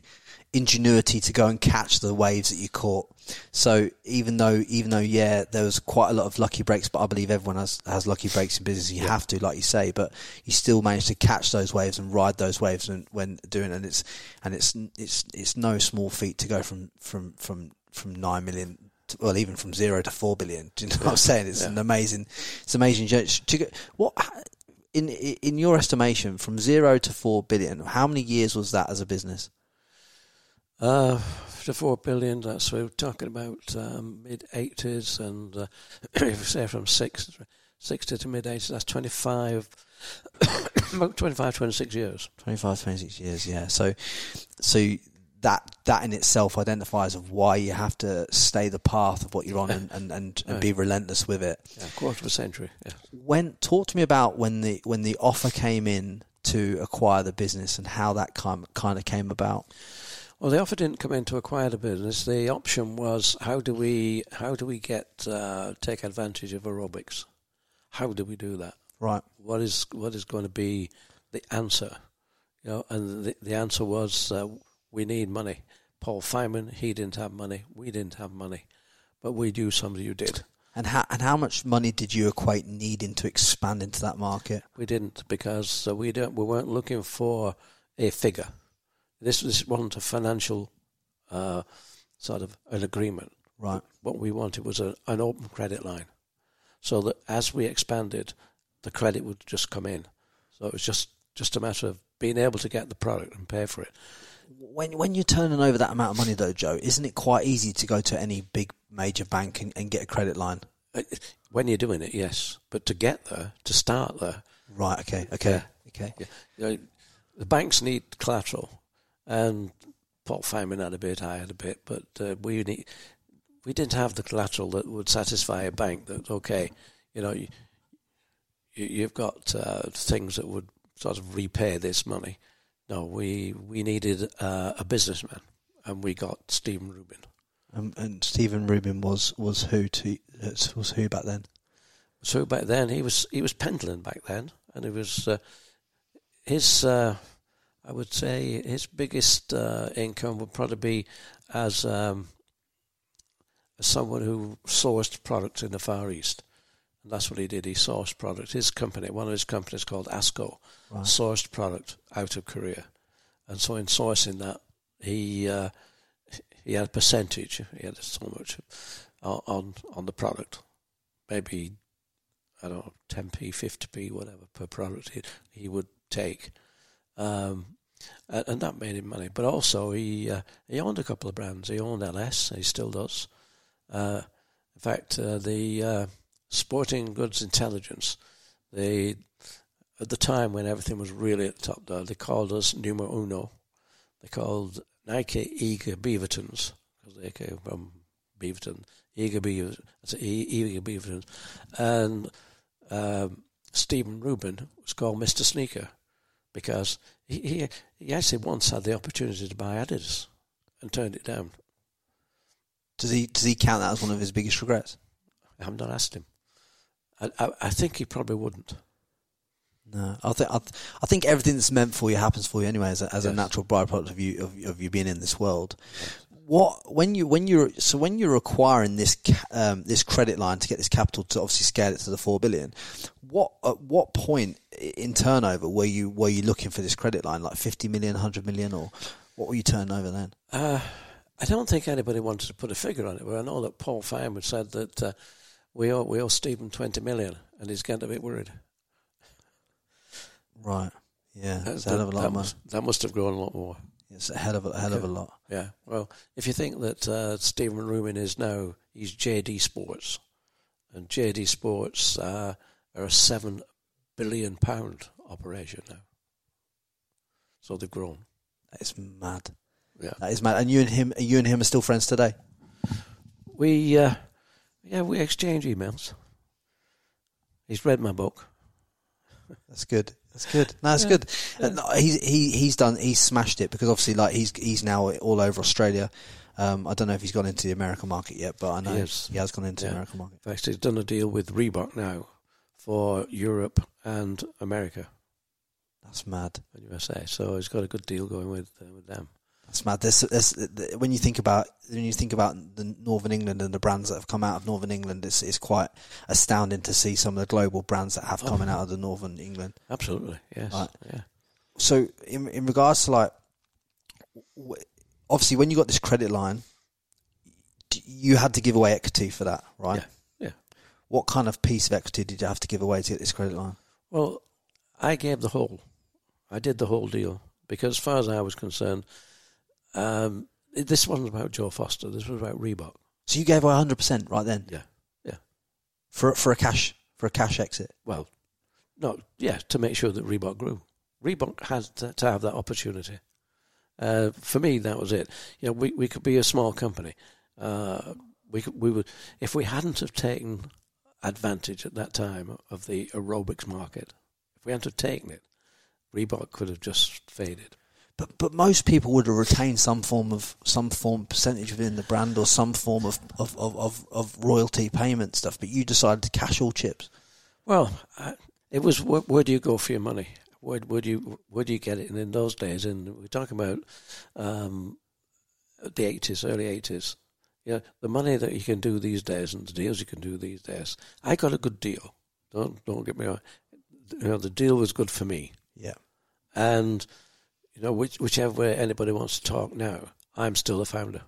ingenuity to go and catch the waves that you caught. So even though, even though, yeah, there was quite a lot of lucky breaks, but I believe everyone has, has lucky breaks in business. You have to, like you say, but you still manage to catch those waves and ride those waves when, when doing, it. and it's, and it's, it's, it's no small feat to go from, from, from, from nine million. Well, even from zero to four billion. Do you know what I'm saying? It's an amazing, it's amazing. journey. What, in in your estimation, from zero to four billion, how many years was that as a business? Uh, to four billion, that's we're talking about um, mid eighties, and uh, if you say from six, 60 to mid eighties, that's 25, about 25, 26 years. 25, 26 years, yeah. So, so that that in itself identifies of why you have to stay the path of what you're on and, and, and, and be relentless with it. Yeah, quarter of a century. Yeah. When talk to me about when the when the offer came in to acquire the business and how that kind kind of came about. Well, the offer didn't come in to acquire the business. The option was how do we how do we get uh, take advantage of aerobics? How do we do that? Right. What is what is going to be the answer? You know, and the, the answer was uh, we need money. Paul Fireman, he didn't have money. We didn't have money, but we knew somebody who did. And how and how much money did you equate needing to expand into that market? We didn't because uh, we don't. We weren't looking for a figure. This this wasn't a financial uh, sort of an agreement. Right. What we wanted was a, an open credit line, so that as we expanded, the credit would just come in. So it was just just a matter of being able to get the product and pay for it. When when you're turning over that amount of money, though, Joe, isn't it quite easy to go to any big major bank and, and get a credit line? Uh, When you're doing it, yes, but to get there, to start there, Right. Okay. Okay. Yeah. Okay. Yeah. You know, the banks need collateral, and Paul Fireman had a bit, I had a bit, but uh, we need, we didn't have the collateral that would satisfy a bank. That okay, you know, you, you, you've got uh, things that would sort of repay this money. No, we we needed uh, a businessman, and we got Stephen Rubin. Um, and Stephen Rubin was was who to was who back then? So back then he was he was Pentland back then, and it was uh, his. I would say his biggest uh, income would probably be as um, someone who sourced products in the Far East, and that's what he did. He sourced product. His company, one of his companies called Asco, Right. sourced product out of Korea, and so in sourcing that, he uh, he had a percentage. He had so much on on, on the product. Maybe I don't know, 10p, 50p, whatever per product he, he would take. Um, and, and that made him money. But also, he uh, he owned a couple of brands. He owned Ellesse, he still does. Uh, in fact, uh, the uh, Sporting Goods Intelligence, they at the time when everything was really at the top, though, they called us numero uno. They called Nike Eager Beavertons because they came from Beaverton, Eager Beavertons, Eager Beavertons, and um, Stephen Rubin was called Mr. Sneaker because he, he, he actually once had the opportunity to buy Adidas and turned it down. Does he does he count that as one of his biggest regrets? I have not asked him. I, I, I think he probably wouldn't. No, I think I, th- I think everything that's meant for you happens for you anyway, as a, as a natural byproduct of you of, of you being in this world. What when you when you're so when you're acquiring this um, this credit line to get this capital to obviously scale it to the four billion, what at what point in turnover were you were you looking for this credit line like 50 million, 100 million, or what were you turning over then? Uh, I don't think anybody wanted to put a figure on it, but I know that Paul Fireman said that uh, we owe we owe Stephen twenty million, and he's getting a bit worried. Right. Yeah, That, it's a hell of a lot that must, that must have grown a lot more. It's a hell of a hell of a lot. Yeah. Well, if you think that uh, Stephen Rubin is now, he's JD Sports, and JD Sports uh, are a seven billion pound operation now. So they've grown. That is mad. Yeah. That is mad. And you and him, you and him are still friends today. We, uh, yeah, we exchange emails. He's read my book. That's good. That's good. No, that's good. Uh, no, he's he he's done. He's smashed it because obviously, like he's he's now all over Australia. Um, I don't know if he's gone into the American market yet, but I know He he, has. has gone into Yeah. the American market. In fact, he's done a deal with Reebok now for Europe and America That's mad. and USA. So he's got a good deal going with uh, with them. That's mad. There's, there's, when you think about when you think about the Northern England and the brands that have come out of Northern England, it's it's quite astounding to see some of the global brands that have oh. coming out of the Northern England. Absolutely, yes, Right. yeah. So in in regards to like, obviously when you got this credit line, you had to give away equity for that, right? Yeah, yeah. What kind of piece of equity did you have to give away to get this credit line? Well, I gave the whole. I did the whole deal because, as far as I was concerned, um, it- this wasn't about Joe Foster. This was about Reebok. So you gave away hundred percent right then Yeah, yeah. for for a cash for a cash exit. Well, no, yeah, to make sure that Reebok grew. Reebok had to, to have that opportunity. Uh, for me, that was it. You know, we we could be a small company. Uh, we could, we would if we hadn't have taken advantage at that time of the aerobics market. If we hadn't have taken it, Reebok could have just faded. But but most people would have retained some form of some form percentage within the brand or some form of of, of, of, of royalty payment stuff. But you decided to cash all chips. Well, I, it was where, where do you go for your money? Where, where do you where do you get it? And in those days, and we're talking about um, the eighties, early eighties. You know, the money that you can do these days and the deals you can do these days. I got a good deal. Don't don't get me wrong. You know, the deal was good for me. Yeah. And you know, which, whichever way anybody wants to talk now, I'm still the founder,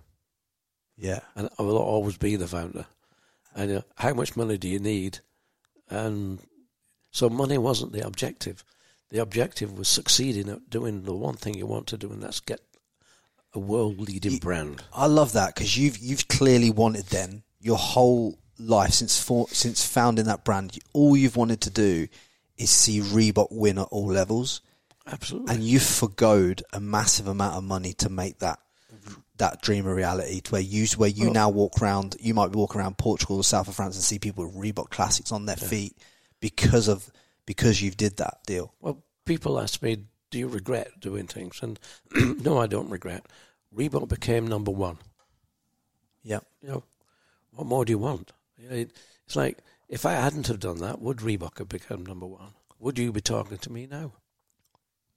Yeah. and I will always be the founder. And know, how much money do you need? And so money wasn't the objective. The objective was succeeding at doing the one thing you want to do, and that's get a world-leading brand. I love that because you've you've clearly wanted then your whole life since for, since founding that brand. All you've wanted to do is see Reebok win at all levels, Absolutely. and you've forgoed a massive amount of money to make that that dream a reality. To where you where you Well- now walk around, you might walk around Portugal or south of France and see people with Reebok classics on their feet because of because you've did that deal. Well, people ask me, "Do you regret doing things?" And no, I don't regret. Reebok became number one. Yeah, You know, what more do you want? You It's like if I hadn't have done that, would Reebok have become number one? Would you be talking to me now?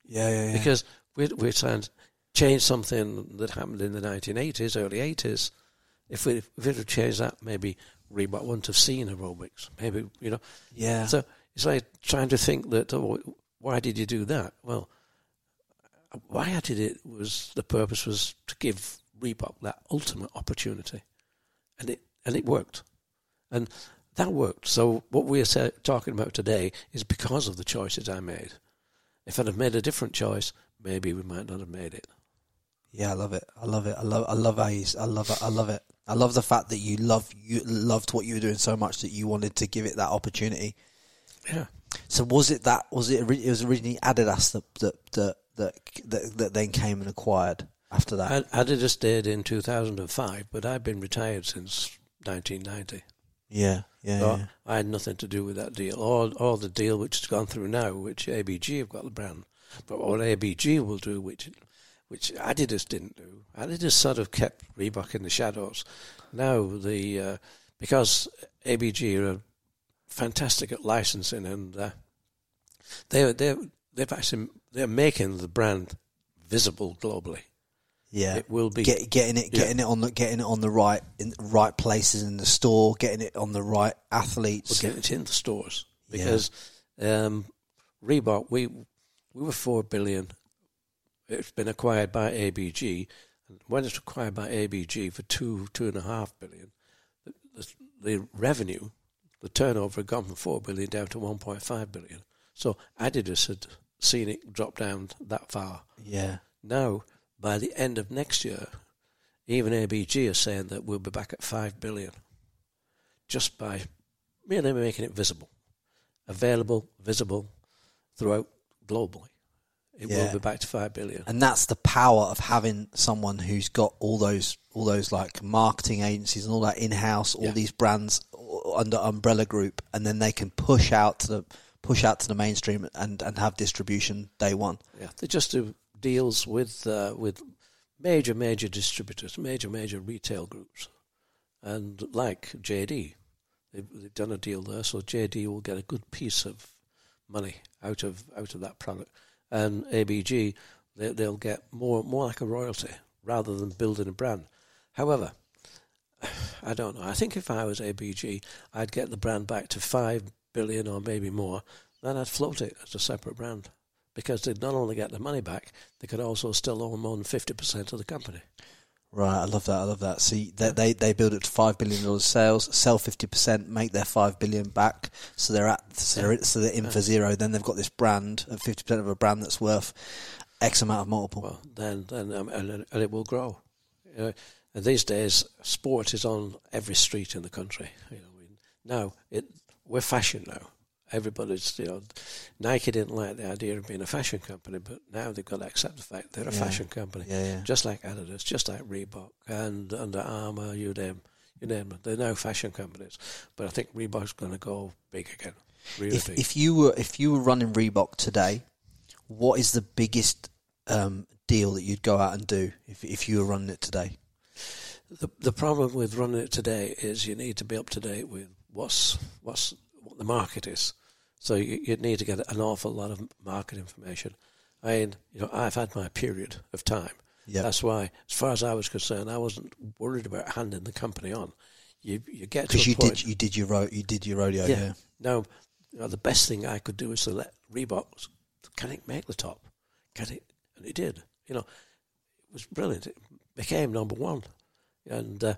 Yeah, yeah. yeah. Because we're, we're trying to change something that happened in the 1980s, early 80s. If we if we'd have changed that, maybe Reebok wouldn't have seen aerobics. Maybe you know. yeah. So it's like trying to think that, oh, why did you do that? Well, why I did it was the purpose was to give Reebok that ultimate opportunity, and it and it worked, and that worked. So what we're talking about today is because of the choices I made. If I'd have made a different choice, maybe we might not have made it. Yeah, I love it. I love it. I love. I love how you. I love it. I love it. I love the fact that you love you loved what you were doing so much that you wanted to give it that opportunity. Yeah. So was it that? Was it? It was originally Adidas that that that that that, that then came and acquired after that. Adidas stayed in 2005, but I've been retired since 1990. Yeah, yeah, So yeah. I had nothing to do with that deal, or or the deal which has gone through now, which ABG have got the brand. But what ABG will do, which which Adidas didn't do, Adidas sort of kept Reebok in the shadows. Now the uh, because ABG are fantastic at licensing, and uh, they they they've actually they're making the brand visible globally. Yeah, It will be Get, getting it, Yeah. getting it on the, getting it on the right, in right places in the store, getting it on the right We'll athletes. get it in the stores Yeah. because um, Reebok, we we were four billion. It's been acquired by ABG, and when it's acquired by ABG for two two and a half billion, the, the, the revenue, the turnover had gone from four billion down to one point five billion. So Adidas had seen it drop down that far. Yeah, Now, by the end of next year, even ABG are saying that we'll be back at five billion, just by merely making it visible, available, visible throughout globally. It Yeah. will be back to five billion. and that's the power of having someone who's got all those all those like marketing agencies and all that in house, all Yeah. these brands under umbrella group, and then they can push out to the push out to the mainstream and and have distribution day one. Yeah, they just do deals with uh, with major, major distributors, major, major retail groups, and like JD, they've, they've done a deal there, so JD will get a good piece of money out of out of that product, and ABG they, they'll get more more like a royalty rather than building a brand. However, I don't know. I think if I was ABG, I'd get the brand back to five billion or maybe more. Then I'd float it as a separate brand because they'd not only get the money back, they could also still own more than fifty percent of the company. Right, I love that. I love that. See, they they, they build it to five billion dollars sales, sell fifty percent, make their five billion back, so they're at so they're, so they're in for zero. Then they've got this brand at fifty percent of a brand that's worth X amount of multiple. Well, then, then um, and, and it will grow. Uh, and these days, sport is on every street in the country. You know, we, now it we're fashion now. Everybody's, you know, Nike didn't like the idea of being a fashion company, but now they've got to accept the fact they're a Yeah. fashion company. Yeah, yeah. Just like Adidas, just like Reebok and Under Armour, you name, you name them. They're now fashion companies. But I think Reebok's going to go big again. Really if big. if you were if you were running Reebok today, what is the biggest um, deal that you'd go out and do if if you were running it today? The the problem with running it today is you need to be up to date with what's what's what the market is. So you, you'd need to get an awful lot of market information. I mean, you know, I've had my period of time. Yeah. That's why, as far as I was concerned, I wasn't worried about handing the company on. You you get to Because you point. did you did your ro- you did your rodeo, yeah. yeah. Now, you know, the best thing I could do is to let Reebok can it make the top? Can it? And it did. You know, it was brilliant. It became number one, and uh,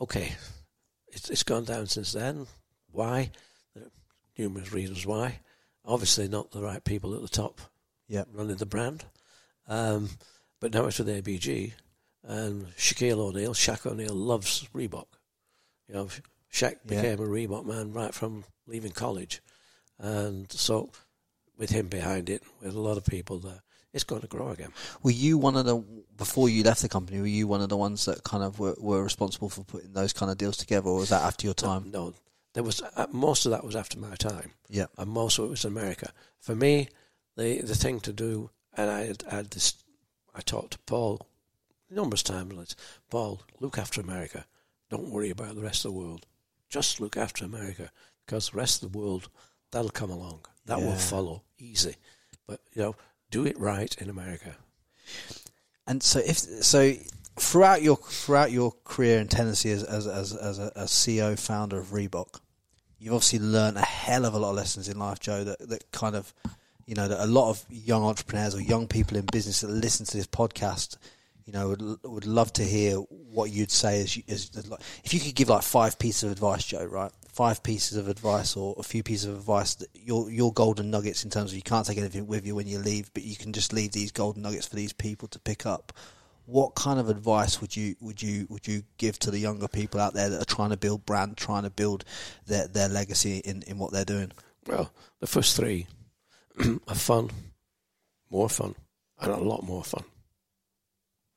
okay, it's it's gone down since then. Why? Numerous reasons why. Obviously, not the right people at the top Yeah. running the brand. Um, but now it's with ABG, and Shaquille O'Neal, Shaq O'Neal loves Reebok. You know, Shaq Yeah. became a Reebok man right from leaving college, and so with him behind it, with a lot of people there, it's going to grow again. Were you one of the before you left the company? Were you one of the ones that kind of were, were responsible for putting those kind of deals together, or was that after your time? No, there was uh, most of that was after my time. Yeah. and most of it was America. For me, the the thing to do, and I had, I had this, I talked to Paul numerous times. Like, Paul, look after America. Don't worry about the rest of the world. Just look after America because the rest of the world that'll come along. That will follow easy. But you know, do it right in America. And so if so throughout your throughout your career in Tennessee as as as, as a, a CEO founder of Reebok, you've obviously learned a hell of a lot of lessons in life, Joe. That that kind of you know that a lot of young entrepreneurs or young people in business that listen to this podcast, you know, would would love to hear what you'd say as, you, as if you could give like five pieces of advice, Joe. Right, five pieces of advice or a few pieces of advice that your your golden nuggets in terms of you can't take anything with you when you leave, but you can just leave these golden nuggets for these people to pick up. What kind of advice would you would you would you give to the younger people out there that are trying to build brand, trying to build their their legacy in, in what they're doing? Well, the first three are fun, more fun, and a lot more fun.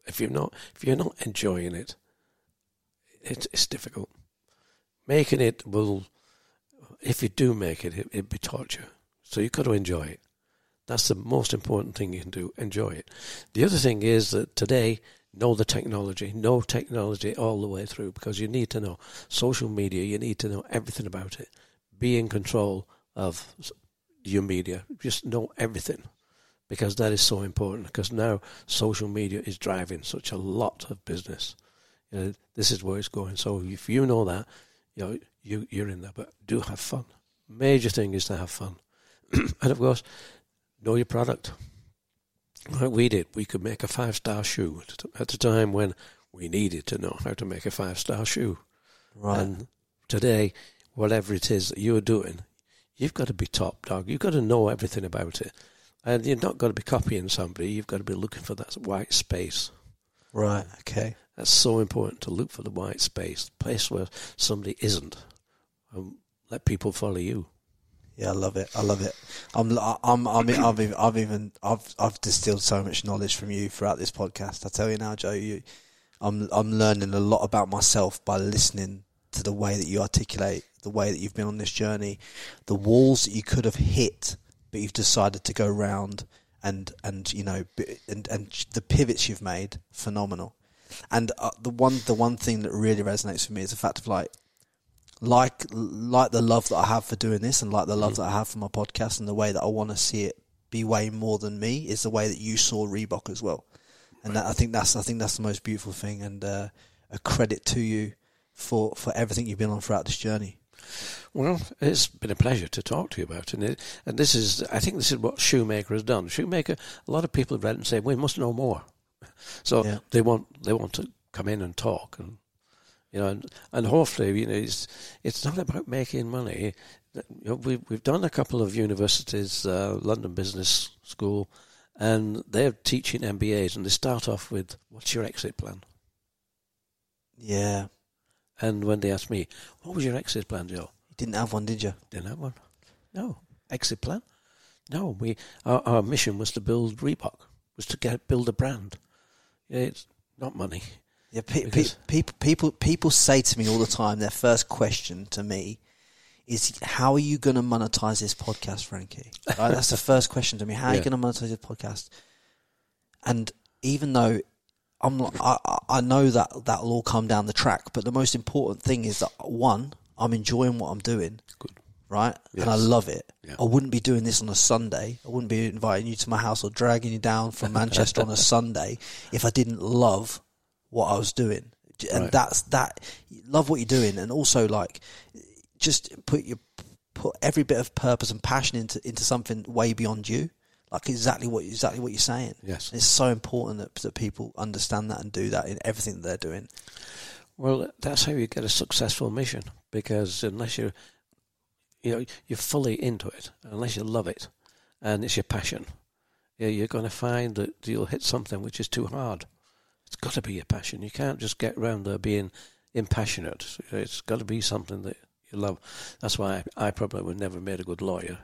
If you're not if you're not enjoying it, it it's difficult. Making it will, if you do make it, it it'd be torture. So you've got to enjoy it. That's the most important thing you can do. Enjoy it. The other thing is that today, know the technology, know technology all the way through because you need to know social media. You need to know everything about it. Be in control of your media. Just know everything because that is so important. Because now social media is driving such a lot of business. You know, this is where it's going. So if you know that, you know, you you're in there. But do have fun. Major thing is to have fun, and of course, know your product. Like we did, we could make a five star shoe at the time when we needed to know how to make a five star shoe. Right. And today, whatever it is that you're doing, you've got to be top dog. You've got to know everything about it. And you've not got to be copying somebody, you've got to be looking for that white space. Right. Okay. That's so important to look for the white space, the place where somebody isn't. And let people follow you. Yeah, I love it. I love it. I'm, I'm, I'm, I've even, I've even, I've, I've distilled so much knowledge from you throughout this podcast. I tell you now, Joe, you, I'm, I'm learning a lot about myself by listening to the way that you articulate, the way that you've been on this journey, the walls that you could have hit, but you've decided to go round, and and you know, and and the pivots you've made, phenomenal. And uh, the one, the one thing that really resonates for me is the fact of like like like the love that I have for doing this and like the love mm. that I have for my podcast and the way that I want to see it be way more than me is the way that you saw Reebok as well. And right. that, I think that's I think that's the most beautiful thing and uh, a credit to you for for everything you've been on throughout this journey. Well, it's been a pleasure to talk to you about it. And this is, I think this is what Shoemaker has done. Shoemaker, a lot of people have read it and say, we must know more. So yeah. they want they want to come in and talk and you know, and, and hopefully, you know, it's it's not about making money. You know, we've we've done a couple of universities, uh, London Business School, and they're teaching MBAs, and they start off with, "What's your exit plan?" Yeah. And when they asked me, "What was your exit plan, Joe?" You didn't have one, did you? Didn't have one. No exit plan. No, we our, our mission was to build Reebok, was to get build a brand. It's not money. Yeah, pe- pe- people people people say to me all the time. Their first question to me is, "How are you going to monetize this podcast, Frankie?" Right? That's the first question to me. How are you going to monetize this podcast? And even though I'm, not, I I know that that'll all come down the track, but the most important thing is that one, I'm enjoying what I'm doing. Good. Right, yes. and I love it. Yeah. I wouldn't be doing this on a Sunday. I wouldn't be inviting you to my house or dragging you down from Manchester on a Sunday if I didn't love what I was doing, and right. that's that. Love what you're doing, and also like just put your put every bit of purpose and passion into into something way beyond you. Like exactly what exactly what you're saying. Yes, it's so important that that people understand that and do that in everything that they're doing. Well, that's how you get a successful mission. Because unless you're, you know, you're fully into it, unless you love it, and it's your passion, you're going to find that you'll hit something which is too hard. It's got to be a passion. You can't just get around there being impassionate. It's got to be something that you love. That's why I, I probably would never made a good lawyer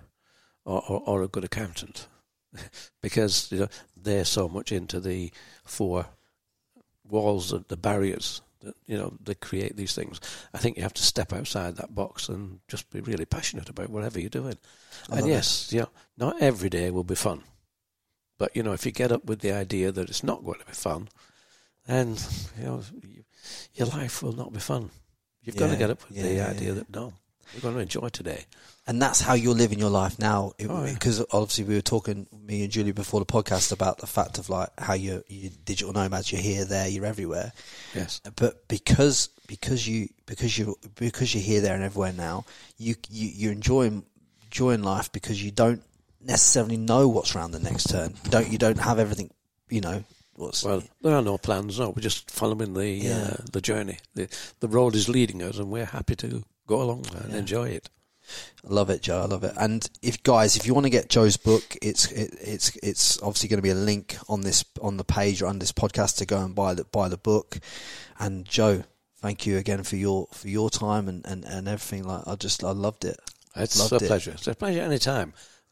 or, or, or a good accountant because you know they're so much into the four walls, the, the barriers that you know they create these things. I think you have to step outside that box and just be really passionate about whatever you're doing. and yes, you know, not every day will be fun, but you know if you get up with the idea that it's not going to be fun, and you know, your life will not be fun. You've yeah, got to get up with yeah, the yeah, idea that no, we're going to enjoy today. And that's how you're living your life now. Oh, because oh, obviously we were talking, me and Julie, before the podcast about the fact of like how you're, you digital nomads. You're here, there, you're everywhere. Yes. But because because you because you because you're here, there, and everywhere now, you you you're enjoying enjoying life because you don't necessarily know what's around the next turn. You don't you don't have everything you know what's Well, there are no plans. No, we're just following the Yeah. uh, the journey. The the road is leading us, and we're happy to go along and enjoy it. I love it, Joe. I love it. And if guys, if you want to get Joe's book, it's it, it's it's obviously going to be a link on this on the page or on this podcast to go and buy the buy the book. And Joe, thank you again for your for your time and, and, and everything. Like I just I loved it. It's Loved a it. pleasure. It's a pleasure any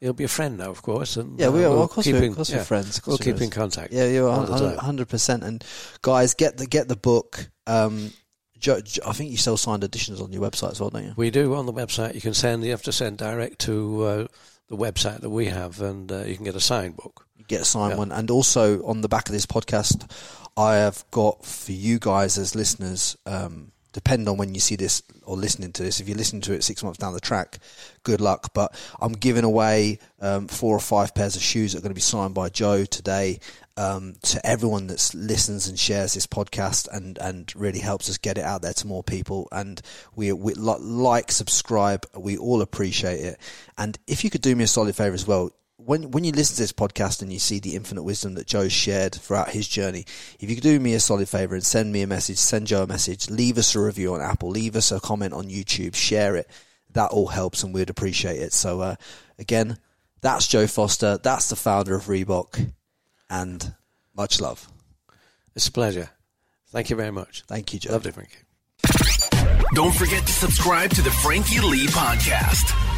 You'll be a friend now, of course. And Yeah, we uh, are. we'll of course, keep we're, in- of course yeah, we're friends. Course We'll keep in contact. Yeah, you're all the time. hundred percent. And guys, get the get the book. Um, Jo- I think you sell signed editions on your website as well, don't you? We do on the website. You can send. You have to send direct to uh, the website that we have, and uh, you can get a signed book. You get a signed Yeah. one. And also on the back of this podcast, I have got for you guys as listeners. Um, depend on when you see this or listening to this. If you're listening to it six months down the track, good luck. But I'm giving away um, four or five pairs of shoes that are going to be signed by Joe today um, to everyone that listens and shares this podcast and, and really helps us get it out there to more people. And we, we like, subscribe. We all appreciate it. And if you could do me a solid favor as well, when when you listen to this podcast and you see the infinite wisdom that Joe shared throughout his journey, if you could do me a solid favor and send me a message, send Joe a message, leave us a review on Apple, leave us a comment on YouTube, share it. That all helps and we'd appreciate it. So uh, again, that's Joe Foster. That's the founder of Reebok, and much love. It's a pleasure. Thank you very much. Thank you, Joe. Lovely, Frankie. Don't forget to subscribe to the Frankie Lee Podcast.